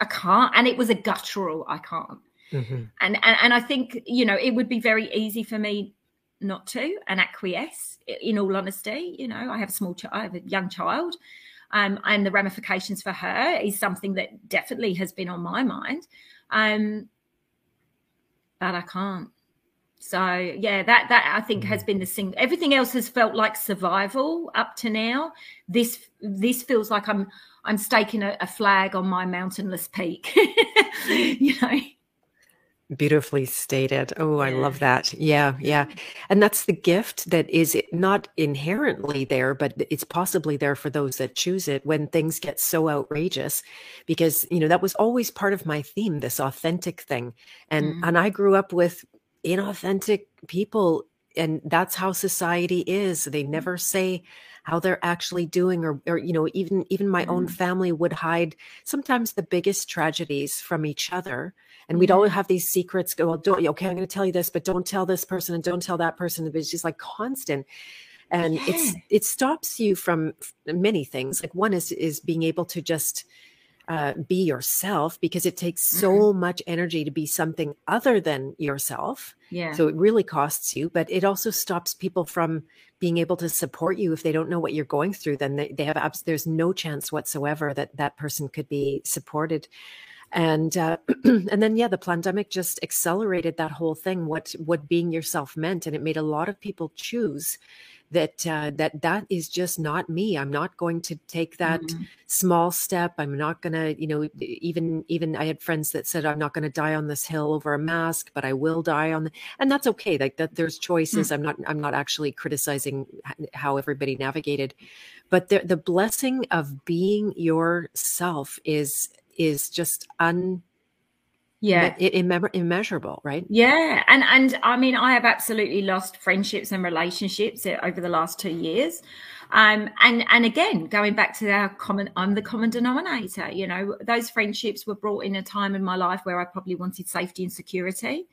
I can't. And it was a guttural, I can't. Mm-hmm. And, and and I think you know it would be very easy for me not to and acquiesce. In all honesty, you know, I have a small child, I have a young child, um, and the ramifications for her is something that definitely has been on my mind. Um, but I can't. So yeah, that that I think has mm-hmm. been the thing. Everything else has felt like survival up to now. This this feels like I'm I'm staking a, a flag on my mountainless peak. you know. Beautifully stated. Oh, I love that. Yeah, yeah. And that's the gift that is not inherently there, but it's possibly there for those that choose it when things get so outrageous. Because, you know, that was always part of my theme, this authentic thing. And mm. and I grew up with inauthentic people and that's how society is. They never say how they're actually doing or, or you know even even my mm. own family would hide sometimes the biggest tragedies from each other and we'd all have these secrets go well don't okay i'm going to tell you this but don't tell this person and don't tell that person it's just like constant and yeah. it's it stops you from many things like one is is being able to just uh, be yourself because it takes so mm-hmm. much energy to be something other than yourself. Yeah. So it really costs you, but it also stops people from being able to support you if they don't know what you're going through. Then they, they have abs- there's no chance whatsoever that that person could be supported and uh, and then yeah the pandemic just accelerated that whole thing what what being yourself meant and it made a lot of people choose that uh, that that is just not me i'm not going to take that mm-hmm. small step i'm not going to you know even even i had friends that said i'm not going to die on this hill over a mask but i will die on the, and that's okay like that there's choices mm-hmm. i'm not i'm not actually criticizing how everybody navigated but the the blessing of being yourself is is just un yeah. imme- immeasurable right? Yeah and and i mean i have absolutely lost friendships and relationships over the last two years. Um and and again going back to our common i'm the common denominator you know those friendships were brought in a time in my life where i probably wanted safety and security.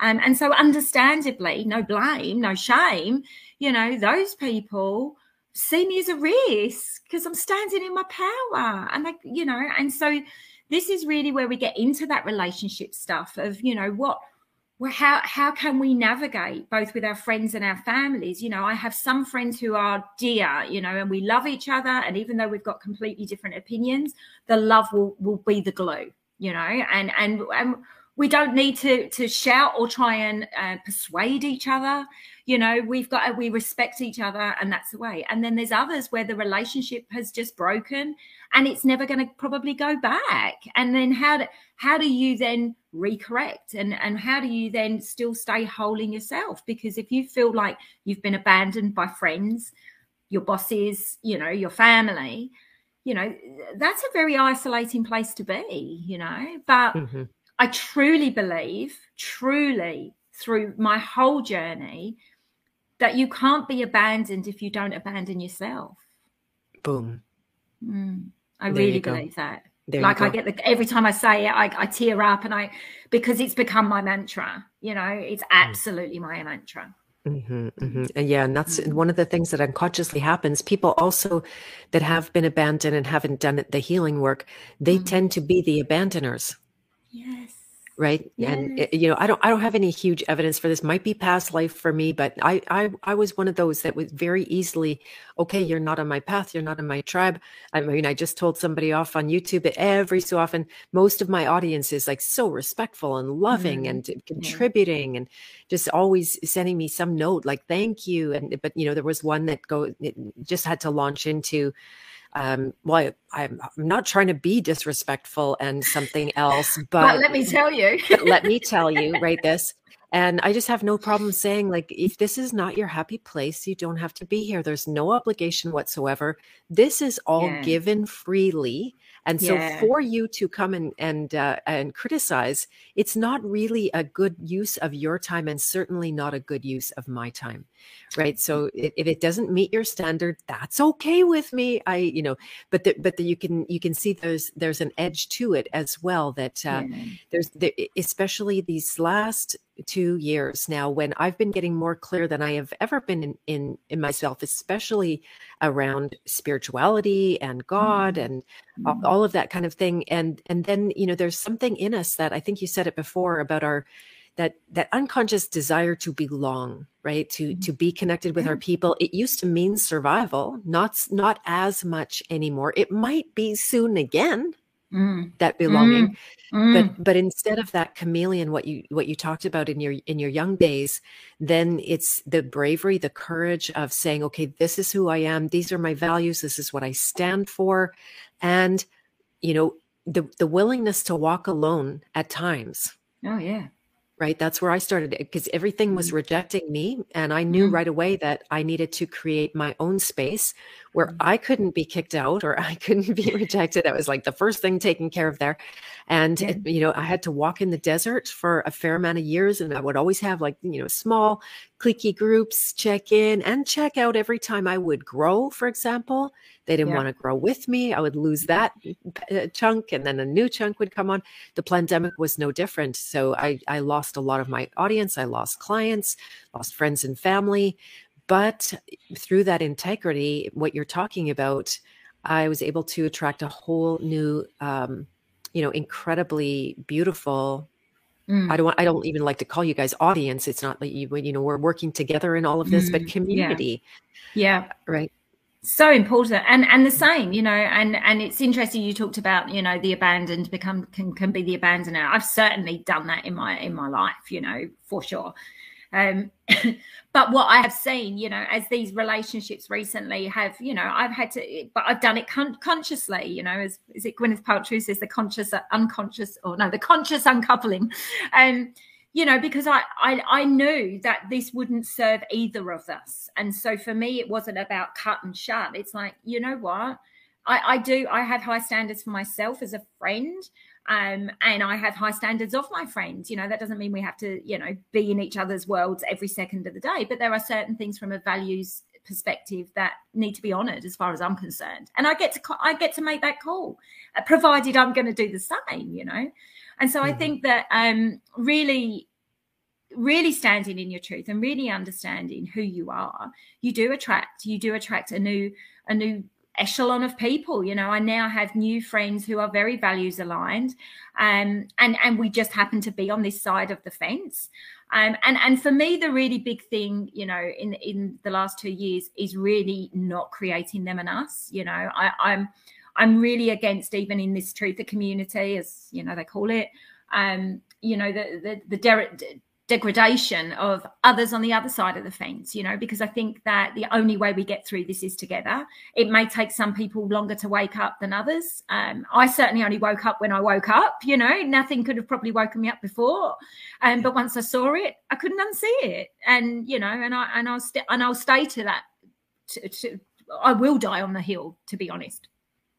Um, and so understandably no blame no shame you know those people see me as a risk because I'm standing in my power. And like, you know, and so this is really where we get into that relationship stuff of, you know, what well, how how can we navigate both with our friends and our families? You know, I have some friends who are dear, you know, and we love each other. And even though we've got completely different opinions, the love will will be the glue, you know, and and and we don't need to to shout or try and uh, persuade each other you know we've got we respect each other and that's the way. And then there's others where the relationship has just broken and it's never going to probably go back. And then how do how do you then recorrect and and how do you then still stay whole in yourself? Because if you feel like you've been abandoned by friends your bosses you know your family you know that's a very isolating place to be you know? But mm-hmm. I truly believe, truly through my whole journey, that you can't be abandoned if you don't abandon yourself. Boom. Mm, I there really believe that. There like I get the every time I say it, I, I, tear up, and I because it's become my mantra. You know, it's mm. absolutely mm. my mantra. Mm-hmm, mm-hmm. And yeah, and that's one of the things that unconsciously happens. People also that have been abandoned and haven't done the healing work, they mm-hmm. tend to be the abandoners. Yes right yes. and eh, you know i don't i don't have any huge evidence for this might be past life for me but i i i was one of those that was very easily okay you're not on my path you're not in my tribe i mean i just told somebody off on youtube that every so often most of my audience is like so respectful and loving mm. and contributing yeah. and just always sending me some note like thank you and but you know there was one that go just had to launch into um, well, I, am not trying to be disrespectful and something else, but, but let me tell you, let me tell you, right? This, and I just have no problem saying, like, if this is not your happy place, you don't have to be here. There's no obligation whatsoever. This is all yeah. given freely. And so yeah. for you to come and and uh, and criticize, it's not really a good use of your time and certainly not a good use of my time. Right? So if, if it doesn't meet your standard, that's okay with me. I you know, but the, but the, you can you can see there's there's an edge to it as well that uh, there's there, especially these last two years now when I've been getting more clear than I have ever been in in, in myself, especially around spirituality and God mm-hmm. and mm-hmm. all of that kind of thing. And and then you know there's something in us that I think you said it before about our that that unconscious desire to belong right? To mm-hmm. to be connected with our people. It used to mean survival not not as much anymore. It might be soon again mm. that belonging mm. but but instead of that chameleon what you what you talked about in your in your young days then it's the bravery the courage of saying okay this is who i am. These are my values. This is what i stand for. And you know the the willingness to walk alone at times oh yeah right that's where i started because everything was mm-hmm. rejecting me and i knew mm-hmm. right away that i needed to create my own space where mm-hmm. i couldn't be kicked out or i couldn't be rejected that was like the first thing taken care of there and yeah. it, you know i had to walk in the desert for a fair amount of years and i would always have like you know small cliquey groups check in and check out every time i would grow for example they didn't yeah. want to grow with me. I would lose that uh, chunk and then a new chunk would come on. The pandemic was no different. So I, I lost a lot of my audience. I lost clients, lost friends and family. But through that integrity, what you're talking about, I was able to attract a whole new, um, you know, incredibly beautiful Mm. I don't want, I don't even like to call you guys audience. It's not like you, you know, we're working together in all of this, mm. but community. Yeah. yeah. Right so important and and the same you know and and it's interesting you talked about you know the abandoned become can, can be the abandoner i've certainly done that in my in my life you know for sure um but what i have seen you know as these relationships recently have you know i've had to but i've done it con- consciously you know as is it gwyneth paltrow says the conscious unconscious or no the conscious uncoupling. Um you know because I, I i knew that this wouldn't serve either of us. And so for me it wasn't about cut and shut. It's like you know what? I i do i have high standards for myself as a friend um, and I have high standards of my friends. You know, that doesn't mean we have to, you know, be in each other's worlds every second of the day, but there are certain things from a values perspective that need to be honored as far as I'm concerned. And I get to I get to make that call, uh, provided I'm going to do the same. You know, and so mm-hmm. I think that um, really, really standing in your truth and really understanding who you are, you do attract, you do attract a new, a new echelon of people you know i now have new friends who are very values aligned um, and and we just happen to be on this side of the fence um, and and for me the really big thing you know in in the last two years is really not creating them and us you know i i'm I'm really against even in this truther community, as you know they call it. Um, you know the the, the degradation of others on the other side of the fence. You know because I think that the only way we get through this is together. It may take some people longer to wake up than others. Um, I certainly only woke up when I woke up. You know nothing could have probably woken me up before, um, but once I saw it, I couldn't unsee it. And you know and I and I'll st- and I'll stay to that. To, to, I will die on the hill, to be honest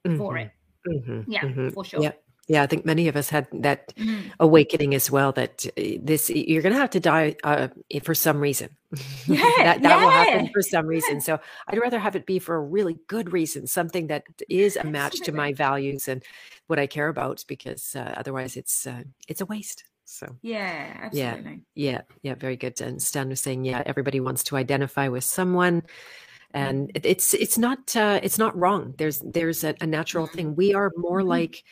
mm-hmm. for it. Mm-hmm. Yeah, mm-hmm. for sure. Yeah, I think many of us had that mm-hmm. awakening as well. That uh, this you're going to have to die uh, for some reason. Yeah, that that yeah. will happen for some reason. So I'd rather have it be for a really good reason, something that is a match Absolutely. to my values and what I care about. Because uh, otherwise, it's uh, it's a waste. So yeah, absolutely. Yeah, yeah, yeah, very good. And Stan was saying, yeah, everybody wants to identify with someone, and mm-hmm. it's it's not uh, it's not wrong. There's there's a, a natural thing. We are more mm-hmm. like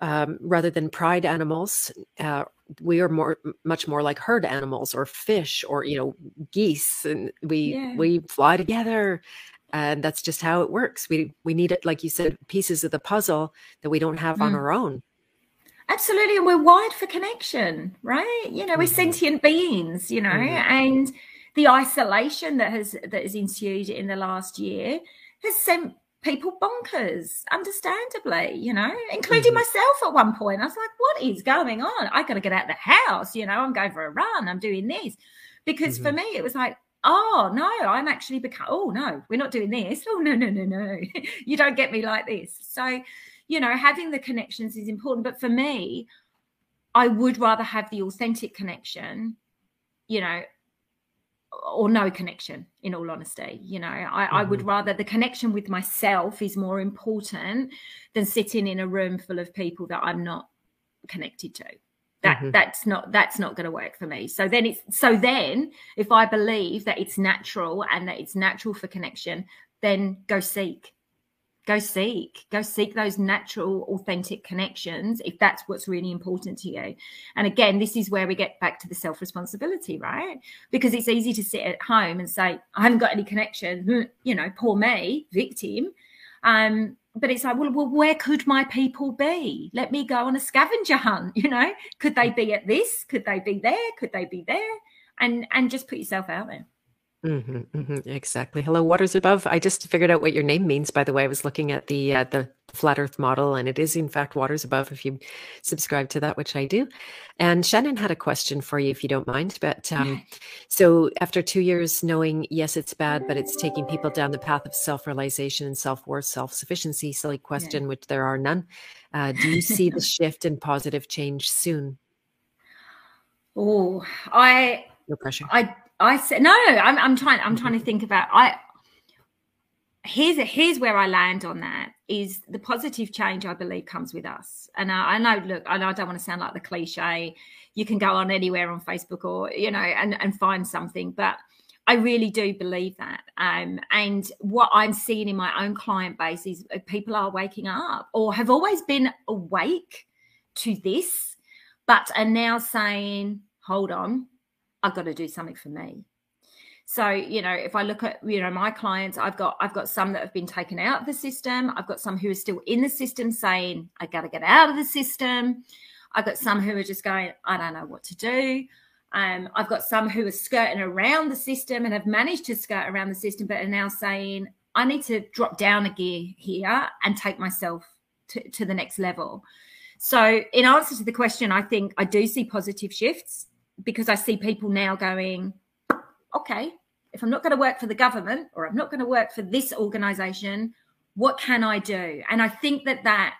um, rather than pride animals, uh, we are more much more like herd animals or fish or you know geese, and we yeah. we fly together and that's just how it works we we need it like you said pieces of the puzzle that we don't have mm. on our own Absolutely. And we're wired for connection, right? You know, we're mm-hmm. sentient beings, you know, mm-hmm. and the isolation that has that has ensued in the last year has sent people bonkers, understandably, you know, including mm-hmm. myself at one point. I was like, what is going on? I gotta get out of the house, you know, I'm going for a run, I'm doing this. Because for mm-hmm. me, it was like, oh no, I'm actually become oh no, we're not doing this. Oh no, no, no, no. you don't get me like this. So you know, having the connections is important. But for me, I would rather have the authentic connection, you know, or no connection, in all honesty. You know, I, mm-hmm. I would mm-hmm. rather the connection with myself is more important than sitting in a room full of people that I'm not connected to that mm-hmm. that's not that's not going to work for me so then it's so then if i believe that it's natural and that it's natural for connection then go seek go seek go seek those natural authentic connections if that's what's really important to you. And again this is where we get back to the self responsibility right? Because it's easy to sit at home and say i haven't got any connection you know poor me victim. Um but it's like well, well where could my people be? Let me go on a scavenger hunt you know? Could they be at this? Could they be there? Could they be there? And and just put yourself out there Mm-hmm, mm-hmm, exactly. Hello, waters above. I just figured out what your name means. By the way, I was looking at the uh, the flat Earth model, and it is in fact waters above. If you subscribe to that, which I do. And Shannon had a question for you, if you don't mind. But um, so after two years, knowing yes, it's bad, but it's taking people down the path of self realization and self worth, self sufficiency. Silly question, yeah. which there are none. Uh, do you see the shift and positive change soon? Oh, I no pressure. I I said no. I'm, I'm trying. I'm trying to think about. I here's here's where I land on that is the positive change I believe comes with us. And I, I know, look, I know I don't want to sound like the cliche. You can go on anywhere on Facebook or you know and and find something, but I really do believe that. Um, and what I'm seeing in my own client base is uh, people are waking up or have always been awake to this, but are now saying, hold on, I've got to do something for me. So, you know, if I look at, you know, my clients, I've got I've got some that have been taken out of the system. I've got some who are still in the system saying, I gotta get out of the system. I've got some who are just going, I don't know what to do. Um, I've got some who are skirting around the system and have managed to skirt around the system, but are now saying, I need to drop down a gear here and take myself to, to the next level. So, in answer to the question, I think I do see positive shifts because I see people now going, okay, if I'm not going to work for the government or I'm not going to work for this organization, what can I do? And I think that that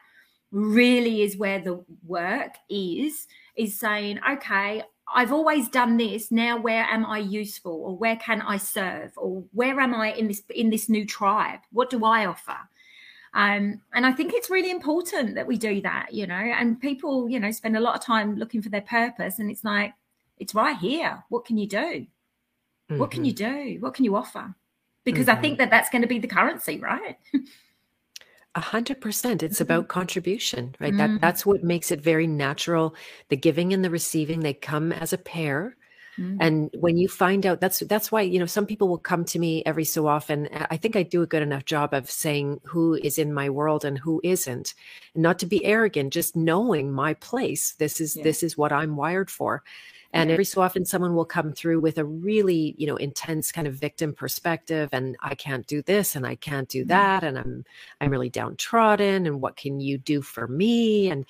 really is where the work is, is saying, okay, I've always done this. Now, where am I useful, or where can I serve, or where am I in this in this new tribe? What do I offer? Um, and I think it's really important that we do that, you know. And people, you know, spend a lot of time looking for their purpose, and it's like, it's right here. What can you do? Mm-hmm. What can you mm-hmm. do? What can you offer? Because mm-hmm. I think mm-hmm. that that's going to be the currency, right? A hundred percent. It's about mm-hmm. contribution, right? Mm-hmm. That that's what makes it very natural. The giving and the receiving, they come as a pair. Mm-hmm. And when you find out that's that's why, you know, some people will come to me every so often. I think I do a good enough job of saying who is in my world and who isn't. And not to be arrogant, just knowing my place. This is yeah. this is what I'm wired for. And every so often, someone will come through with a really, you know, intense kind of victim perspective, and I can't do this, and I can't do mm-hmm. that, and I'm I'm really downtrodden, and what can you do for me? And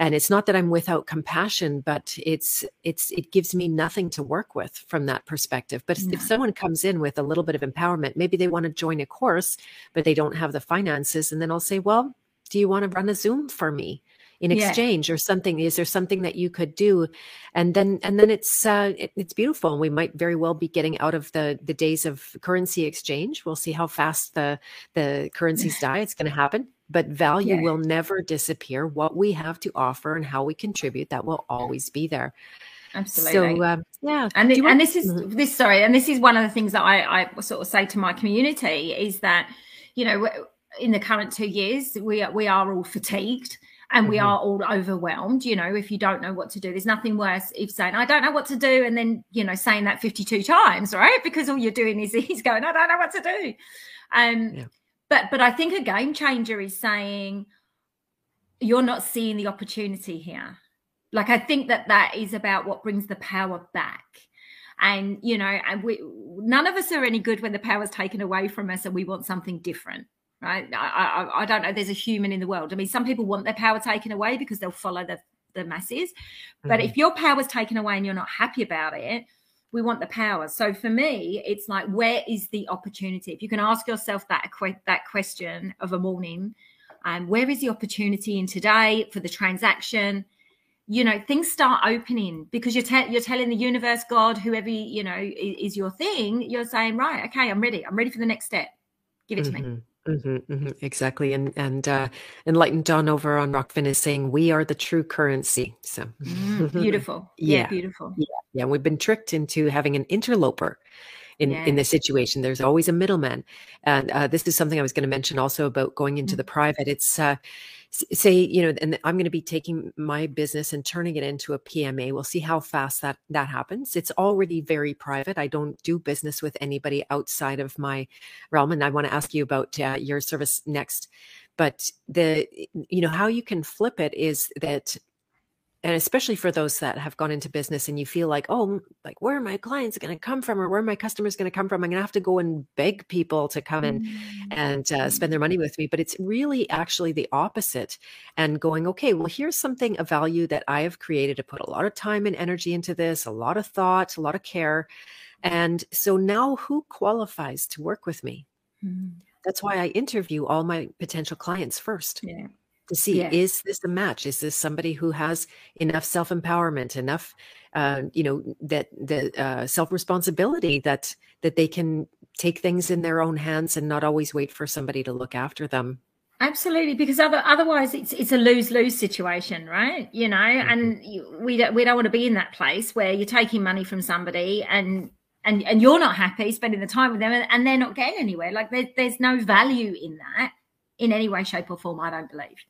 and it's not that I'm without compassion, but it's it's it gives me nothing to work with from that perspective. But if someone comes in with a little bit of empowerment, maybe they want to join a course, but they don't have the finances, and then I'll say, well, do you want to run a Zoom for me? In exchange yeah. or something is there something that you could do and then and then it's uh it, it's beautiful and we might very well be getting out of the the days of currency exchange we'll see how fast the the currencies die it's going to happen but value yeah. will never disappear. What we have to offer and how we contribute, that will always be there. Absolutely. So, um, yeah. And, want, and this is mm-hmm. this, sorry, and this is one of the things that I, I sort of say to my community is that, you know, in the current two years, we are, we are all fatigued and mm-hmm. we are all overwhelmed you know if you don't know what to do. There's nothing worse if saying i don't know what to do and then you know saying that 52 times right? Because all you're doing is he's going i don't know what to do. Um yeah. but but i think a game changer is saying you're not seeing the opportunity here. Like i think that that is about what brings the power back. And you know and we none of us are any good when the power's taken away from us and we want something different right? I, I, I don't know. There's a human in the world. I mean, some people want their power taken away because they'll follow the the masses. But mm-hmm. if your power's taken away and you're not happy about it, we want the power. So for me, it's like, where is the opportunity? If you can ask yourself that that question of a morning, um, where is the opportunity in today for the transaction? You know, things start opening because you're te- you're telling the universe, God, whoever you know is, is, your thing. You're saying, right, okay, I'm ready. I'm ready for the next step. Give it mm-hmm. to me. Mm-hmm, mm-hmm, exactly, and and uh, enlightened Dawn over on Rokfin is saying we are the true currency. So mm, beautiful, yeah, yeah, beautiful, yeah, yeah. We've been tricked into having an interloper in yeah. in this situation. There's always a middleman, and uh, this is something I was going to mention also about going into mm-hmm. the private. It's uh, say you know and i'm going to be taking my business and turning it into a pma we'll see how fast that that happens. It's already very private i don't do business with anybody outside of my realm and i want to ask you about uh, your service next. But the you know how you can flip it is that and especially for those that have gone into business and you feel like oh like where are my clients going to come from or where are my customers going to come from? I'm going to have to go and beg people to come and mm-hmm. and uh, spend their money with me but it's really actually the opposite and going okay well here's something of value that i have created to put a lot of time and energy into this a lot of thought a lot of care and so now who qualifies to work with me? Mm-hmm. that's why i interview all my potential clients first. Yeah to see is this a match? Is this somebody who has enough self-empowerment enough uh, you know that the uh, self-responsibility that that they can take things in their own hands and not always wait for somebody to look after them? Absolutely because other, otherwise it's it's a lose-lose situation right? You know mm-hmm. and you, we don't we don't want to be in that place where you're taking money from somebody and and and you're not happy spending the time with them and, and they're not getting anywhere. Like there, there's no value in that in any way shape or form i don't believe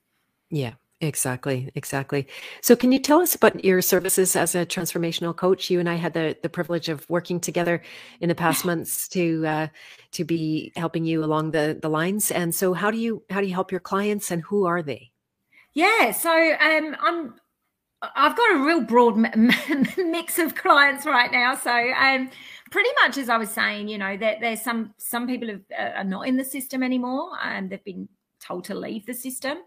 yeah, exactly, exactly. So, can you tell us about your services as a transformational coach? You and I had the the privilege of working together in the past months to uh, to be helping you along the the lines. And so, how do you how do you help your clients, and who are they? Yeah, so um, I'm I've got a real broad mix of clients right now. So, um, pretty much as I was saying, you know, that there's some some people have, uh, are not in the system anymore, and they've been told to leave the system.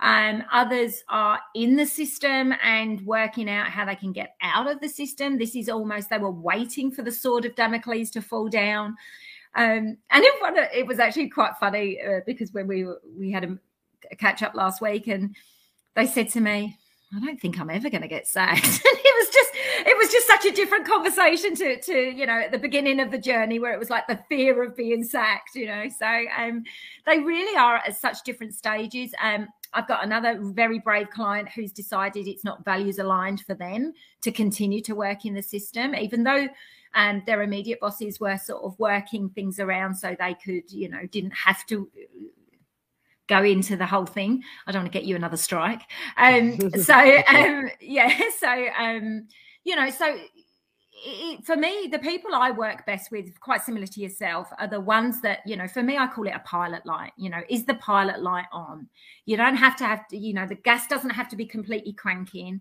Um, others are in the system and working out how they can get out of the system. This is almost they were waiting for the sword of Damocles to fall down. Um, and it, it, was actually quite funny uh, because when we we had a, a catch up last week, and they said to me, I don't think I'm ever going to get sacked. and it was just, it was just such a different conversation to, to, you know, at the beginning of the journey where it was like the fear of being sacked, you know. So um, they really are at such different stages. Um, I've got another very brave client who's decided it's not values aligned for them to continue to work in the system, even though um, their immediate bosses were sort of working things around so they could, you know, didn't have to go into the whole thing. I don't want to get you another strike. Um, so um, yeah, so um, you know, so it, for me, the people I work best with, quite similar to yourself, are the ones that, you know, for me, I call it a pilot light. You know, is the pilot light on? You don't have to have to, you know, the gas doesn't have to be completely cranking,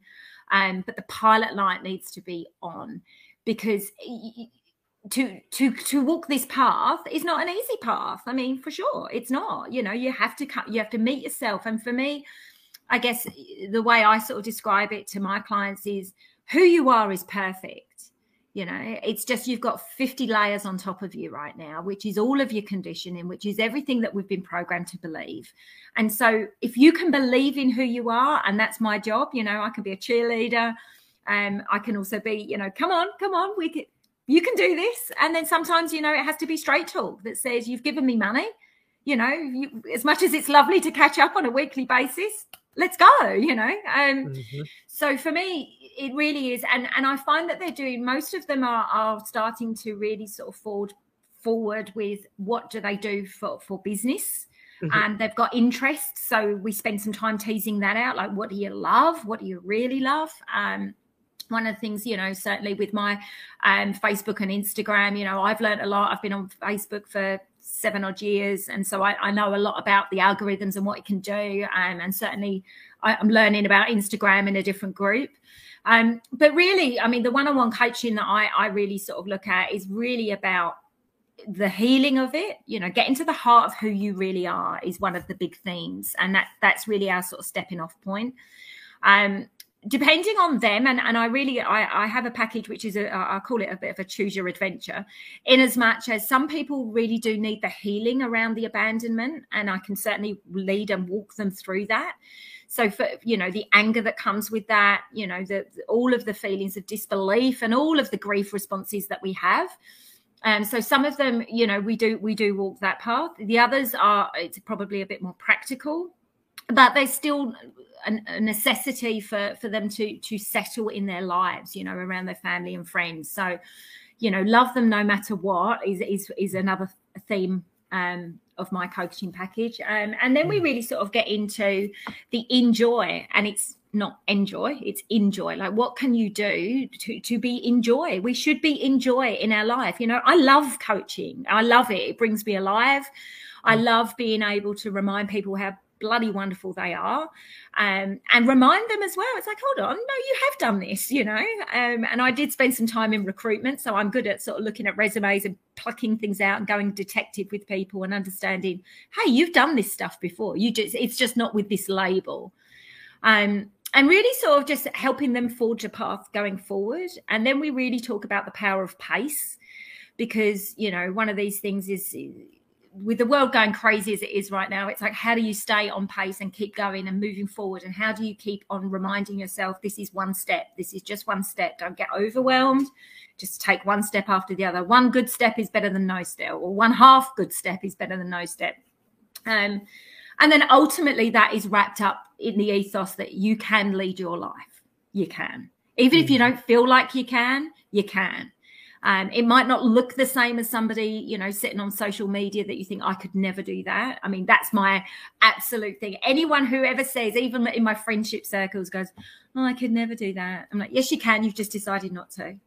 um, but the pilot light needs to be on because to to to walk this path is not an easy path. I mean, for sure, it's not. You know, you have to you have to meet yourself. And for me, I guess the way I sort of describe it to my clients is who you are is perfect you know it's just you've got 50 layers on top of you right now which is all of your conditioning which is everything that we've been programmed to believe. And so if you can believe in who you are and that's my job you know i can be a cheerleader um i can also be you know come on come on we can you can do this. And then sometimes you know it has to be straight talk that says you've given me money you know, you, as much as it's lovely to catch up on a weekly basis, let's go, you know. Um, mm-hmm. So for me, it really is, and and I find that they're doing. Most of them are are starting to really sort of forward forward with what do they do for for business. Mm-hmm. and they've got interests. So we spend some time teasing that out. Like, what do you love? What do you really love? Um, one of the things, you know, certainly with my um, Facebook and Instagram, you know, I've learned a lot. I've been on Facebook for seven odd years, and so I, I know a lot about the algorithms and what it can do. Um, and certainly, I, am learning about Instagram in a different group. Um, but really, I mean, the one-on-one coaching that I, I really sort of look at is really about the healing of it you know getting to the heart of who you really are is one of the big themes and that that's really our sort of stepping off point um depending on them and, and i really I, I have a package which is a i call it a bit of a choose your adventure in as much as some people really do need the healing around the abandonment and i can certainly lead and walk them through that. So for you know the anger that comes with that you know the all of the feelings of disbelief and all of the grief responses that we have. Um, so some of them you know we do we do walk that path. The others are it's probably a bit more practical but there's still a necessity for for them to to settle in their lives you know around their family and friends. So you know love them no matter what is is is another theme um, of my coaching package. Um, and then we mm. really sort of get into the enjoy and it's not enjoy it's enjoy. Like what can you do to to be enjoy? We should be enjoy in our life. You know i love coaching. I love it. It brings me alive. I mm. love being able to remind people how bloody wonderful they are um, and remind them as well. It's like hold on no you have done this you know? Um, and i did spend some time in recruitment so i'm good at sort of looking at resumes and plucking things out and going detective with people and understanding hey you've done this stuff before. You just it's just not with this label. Um, and really sort of just helping them forge a path going forward. And then we really talk about the power of pace because you know one of these things is with the world going crazy as it is right now, it's like how do you stay on pace and keep going and moving forward? And how do you keep on reminding yourself this is one step, this is just one step? Don't get overwhelmed. Just take one step after the other. One good step is better than no step, or one half good step is better than no step. Um, and then ultimately, that is wrapped up in the ethos that you can lead your life. You can. Even mm. if you mm. don't feel like you can, you can um, it might not look the same as somebody, you know, sitting on social media that you think I could never do that. I mean, that's my absolute thing. Anyone who ever says, even in my friendship circles, goes, "Oh, I could never do that." I'm like, "Yes, you can. You've just decided not to.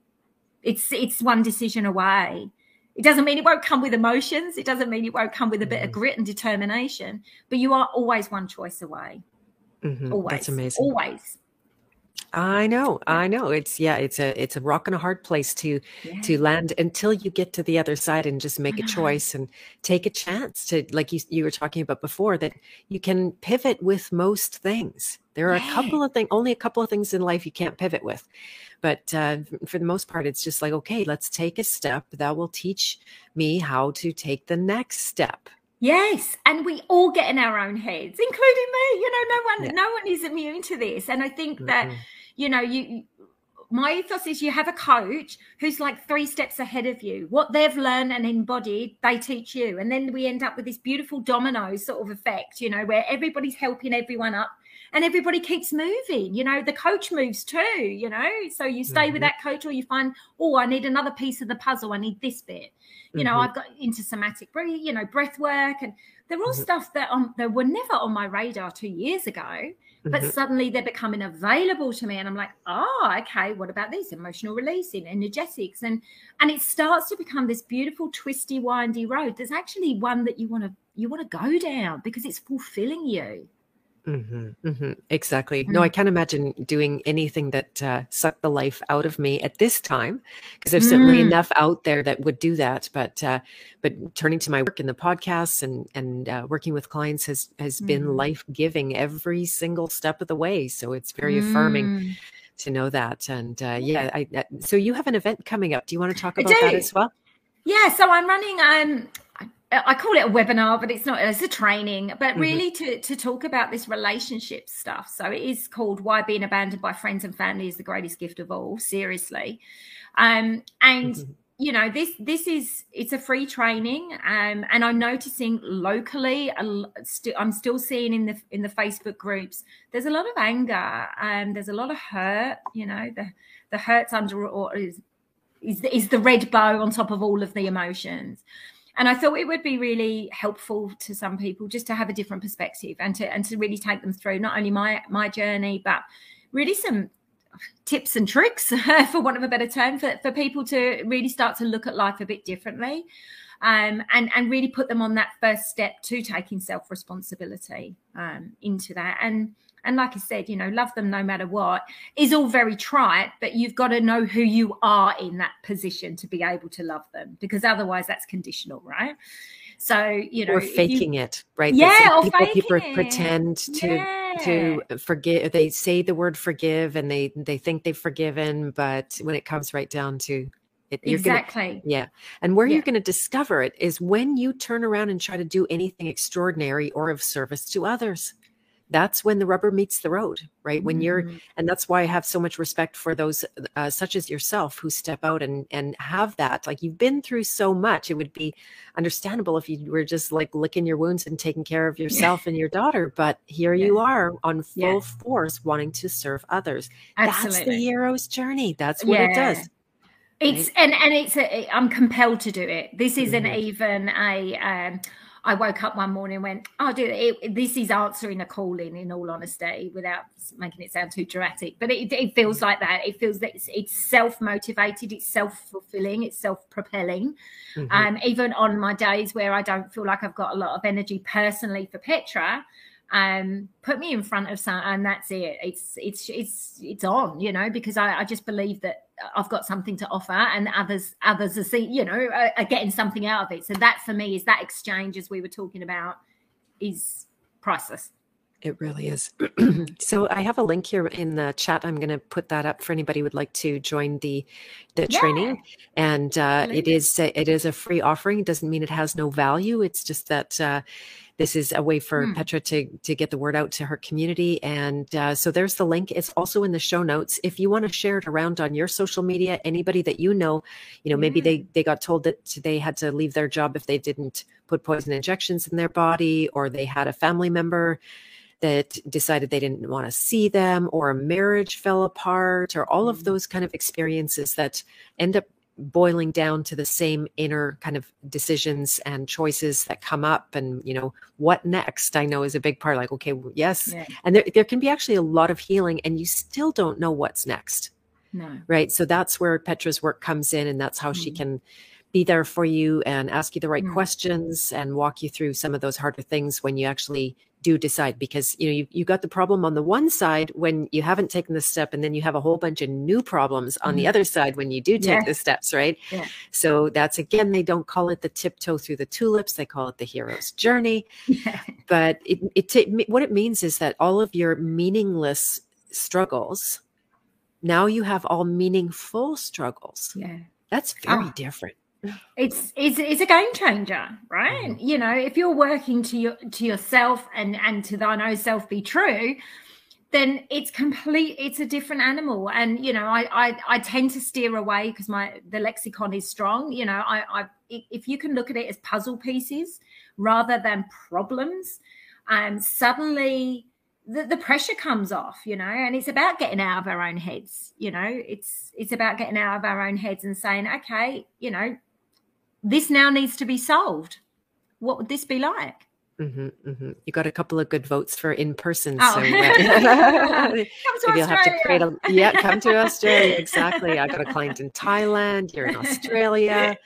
It's it's one decision away." It doesn't mean it won't come with emotions. It doesn't mean it won't come with a bit of mm-hmm. grit and determination. But you are always one choice away. Mm-hmm. Always. That's amazing. Always. I know, I know. It's yeah, it's a it's a rock and a hard place to yeah. to land until you get to the other side and just make a choice and take a chance to like you you were talking about before that you can pivot with most things. There are yeah. a couple of things, only a couple of things in life you can't pivot with, but uh, for the most part, it's just like okay, let's take a step that will teach me how to take the next step. Yes, and we all get in our own heads, including me. You know, no one, yeah. no one is immune to this, and I think mm-hmm. that you know, you my ethos is you have a coach who's like three steps ahead of you. What they've learned and embodied, they teach you. And then we end up with this beautiful domino sort of effect, you know, where everybody's helping everyone up and everybody keeps moving. You know, the coach moves too, you know. So you stay mm-hmm. with that coach or you find, oh, I need another piece of the puzzle. I need this bit. You mm-hmm. know, I've got into somatic breath, you know, breath work and they're all mm-hmm. stuff that um, that were never on my radar two years ago but mm-hmm. suddenly they're becoming available to me and i'm like oh okay what about these emotional releasing energetics and and it starts to become this beautiful twisty windy road there's actually one that you want to you want to go down because it's fulfilling you Mm-hmm, mm-hmm, exactly. No, I mm. can't imagine doing anything that uh, sucked the life out of me at this time, because there's mm. certainly enough out there that would do that. But uh, but turning to my work in the podcasts and and uh, working with clients has has mm. been life giving every single step of the way. So it's very affirming mm. to know that. And uh, yeah, I, I, so you have an event coming up. Do you want to talk about that as well? Yeah, so I'm running um I call it a webinar, but it's not. It's a training, but mm-hmm. really mm-hmm. to to talk about this relationship stuff. So it is called "Why Being Abandoned by Friends and Family is the Greatest Gift of All." Seriously, um, and mm-hmm. you know this this is it's a free training um, and i'm noticing locally i'm still seeing in the in the facebook groups there's a lot of anger and there's a lot of hurt you know the the hurts under or is is the, is the red bow on top of all of the emotions and i thought it would be really helpful to some people just to have a different perspective and to and to really take them through not only my my journey but really some tips and tricks, for want of a better term, for, for people to really start to look at life a bit differently. Um, and and really put them on that first step to taking self responsibility um, into that. And and like I said, you know, love them no matter what is all very trite, but you've got to know who you are in that position to be able to love them, because otherwise that's conditional, right? So you know, or faking you, it, right? Yeah, people, people pretend to yeah. to forgive. They say the word forgive, and they they think they've forgiven, but when it comes right down to it, exactly. Gonna, yeah. And where yeah. you're going to discover it is when you turn around and try to do anything extraordinary or of service to others that's when the rubber meets the road right when you're mm-hmm. and that's why i have so much respect for those uh, such as yourself who step out and and have that like you've been through so much it would be understandable if you were just like licking your wounds and taking care of yourself and your daughter but here yeah. you are on full yeah. force wanting to serve others Absolutely. that's the hero's journey that's what yeah. it does it's right? and and it's a, i'm compelled to do it this isn't mm-hmm. even a um I woke up one morning and went, "Oh, dude, it, this is answering a calling." In all honesty, without making it sound too dramatic, but it, it feels like that. It feels that it's, it's self motivated, it's self fulfilling, it's self propelling. Mm-hmm. Um, even on my days where I don't feel like I've got a lot of energy personally for Petra, um, put me in front of some, and that's it. It's it's it's it's on, you know, because I, I just believe that I've got something to offer, and others others are seeing, you know, are, are getting something out of it. So that for me is that exchange, as we were talking about, is priceless. It really is. so I have a link here in the chat. I'm going to put that up for anybody who would like to join the the yeah. training. And uh, it is a, it is a free offering. It doesn't mean it has no value. It's just that uh, this is a way for hmm. Petra to to get the word out to her community. And uh, so there's the link. It's also in the show notes. If you want to share it around on your social media, anybody that you know, you know, maybe they they got told that they had to leave their job if they didn't put poison injections in their body, or they had a family member that decided they didn't want to see them or a marriage fell apart or all of mm. those kind of experiences that end up boiling down to the same inner kind of decisions and choices that come up and you know what next i know is a big part like okay yes yeah. and there, there can be actually a lot of healing and you still don't know what's next no. right so that's where petra's work comes in and that's how mm-hmm. she can be there for you and ask you the right mm-hmm. questions and walk you through some of those harder things when you actually do decide because you know you, you got the problem on the one side when you haven't taken the step and then you have a whole bunch of new problems on mm-hmm. the other side when you do take yeah. the steps right yeah. so that's again they don't call it the tiptoe through the tulips they call it the hero's journey yeah. but it, it, it what it means is that all of your meaningless struggles now you have all meaningful struggles yeah that's very oh. different it's it's it's a game changer right? Mm-hmm. you know if you're working to your to yourself and and to thine own self be true then it's complete it's a different animal. And you know i i, I tend to steer away because my the lexicon is strong. You know i i if you can look at it as puzzle pieces rather than problems and um, suddenly the, the pressure comes off you know and it's about getting out of our own heads. You know it's it's about getting out of our own heads and saying okay you know this now needs to be solved. What would this be like? Mm-hmm, mm-hmm. You got a couple of good votes for in person. Oh. So uh, you'll have to create a yeah, come to Australia. Exactly. I got a client in Thailand. You're in Australia.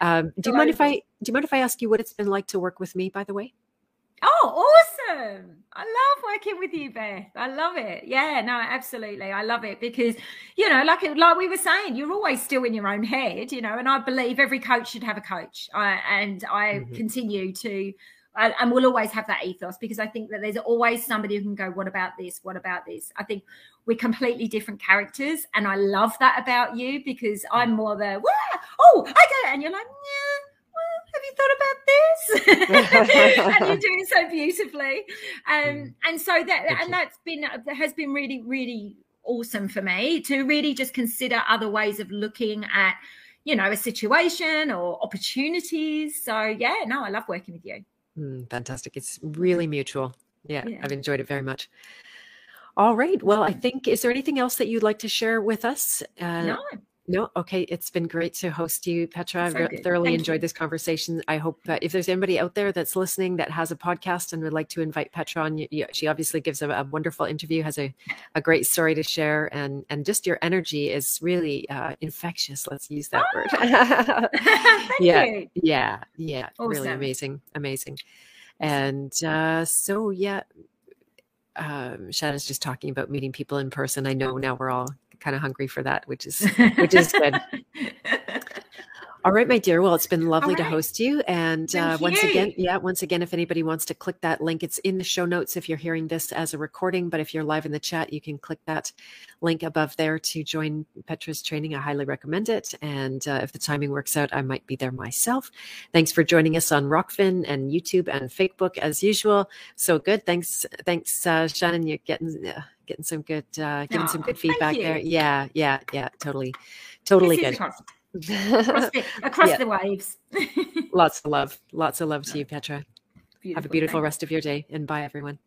Um, do you mind if I do you mind if I ask you what it's been like to work with me? By the way. Oh, awesome. I love working with you, Beth. I love it. Yeah, no, absolutely. I love it because, you know, like like we were saying, you're always still in your own head, you know, and I believe every coach should have a coach. I, and I mm-hmm. continue to and we'll always have that ethos because I think that there's always somebody who can go, What about this? What about this? I think we're completely different characters. And I love that about you because I'm more the, Oh, I get it. And you're like, Yeah you thought about this? and you're doing so beautifully. Um, mm. and so that Thank and you. that's been that has been really, really awesome for me to really just consider other ways of looking at you know, a situation or opportunities. So yeah, no, I love working with you. Mm, fantastic. It's really mutual. Yeah, yeah, I've enjoyed it very much. All right. Well, I think, is there anything else that you'd like to share with us? Uh, no. No, okay. It's been great to host you, Petra. So I thoroughly Thank enjoyed you. this conversation. I hope that if there's anybody out there that's listening that has a podcast and would like to invite Petra on, you, you, she obviously gives a, a, wonderful interview, has a, a great story to share, and and just your energy is really uh, infectious. Let's use that word. yeah, you. yeah, yeah. Awesome. Really amazing, amazing. And uh, so, yeah, um, Shannon's just talking about meeting people in person. I know now we're all kind of hungry for that, which is which is good. All right, my dear. Well, it's been lovely right. to host you. And uh, once you. again, yeah, once again, if anybody wants to click that link, it's in the show notes if you're hearing this as a recording. But if you're live in the chat, you can click that link above there to join Petra's training. I highly recommend it. And uh, if the timing works out, I might be there myself. Thanks for joining us on Rokfin and YouTube and Facebook as usual. So good. Thanks, thanks, uh, Shannon. You're getting uh, getting some good, uh, getting oh, some good feedback there. Yeah, yeah, yeah. Totally, totally good across, the, across yeah. the waves. lots of love. Lots of love to you, Petra. Beautiful. Have a beautiful rest of your day and bye, everyone.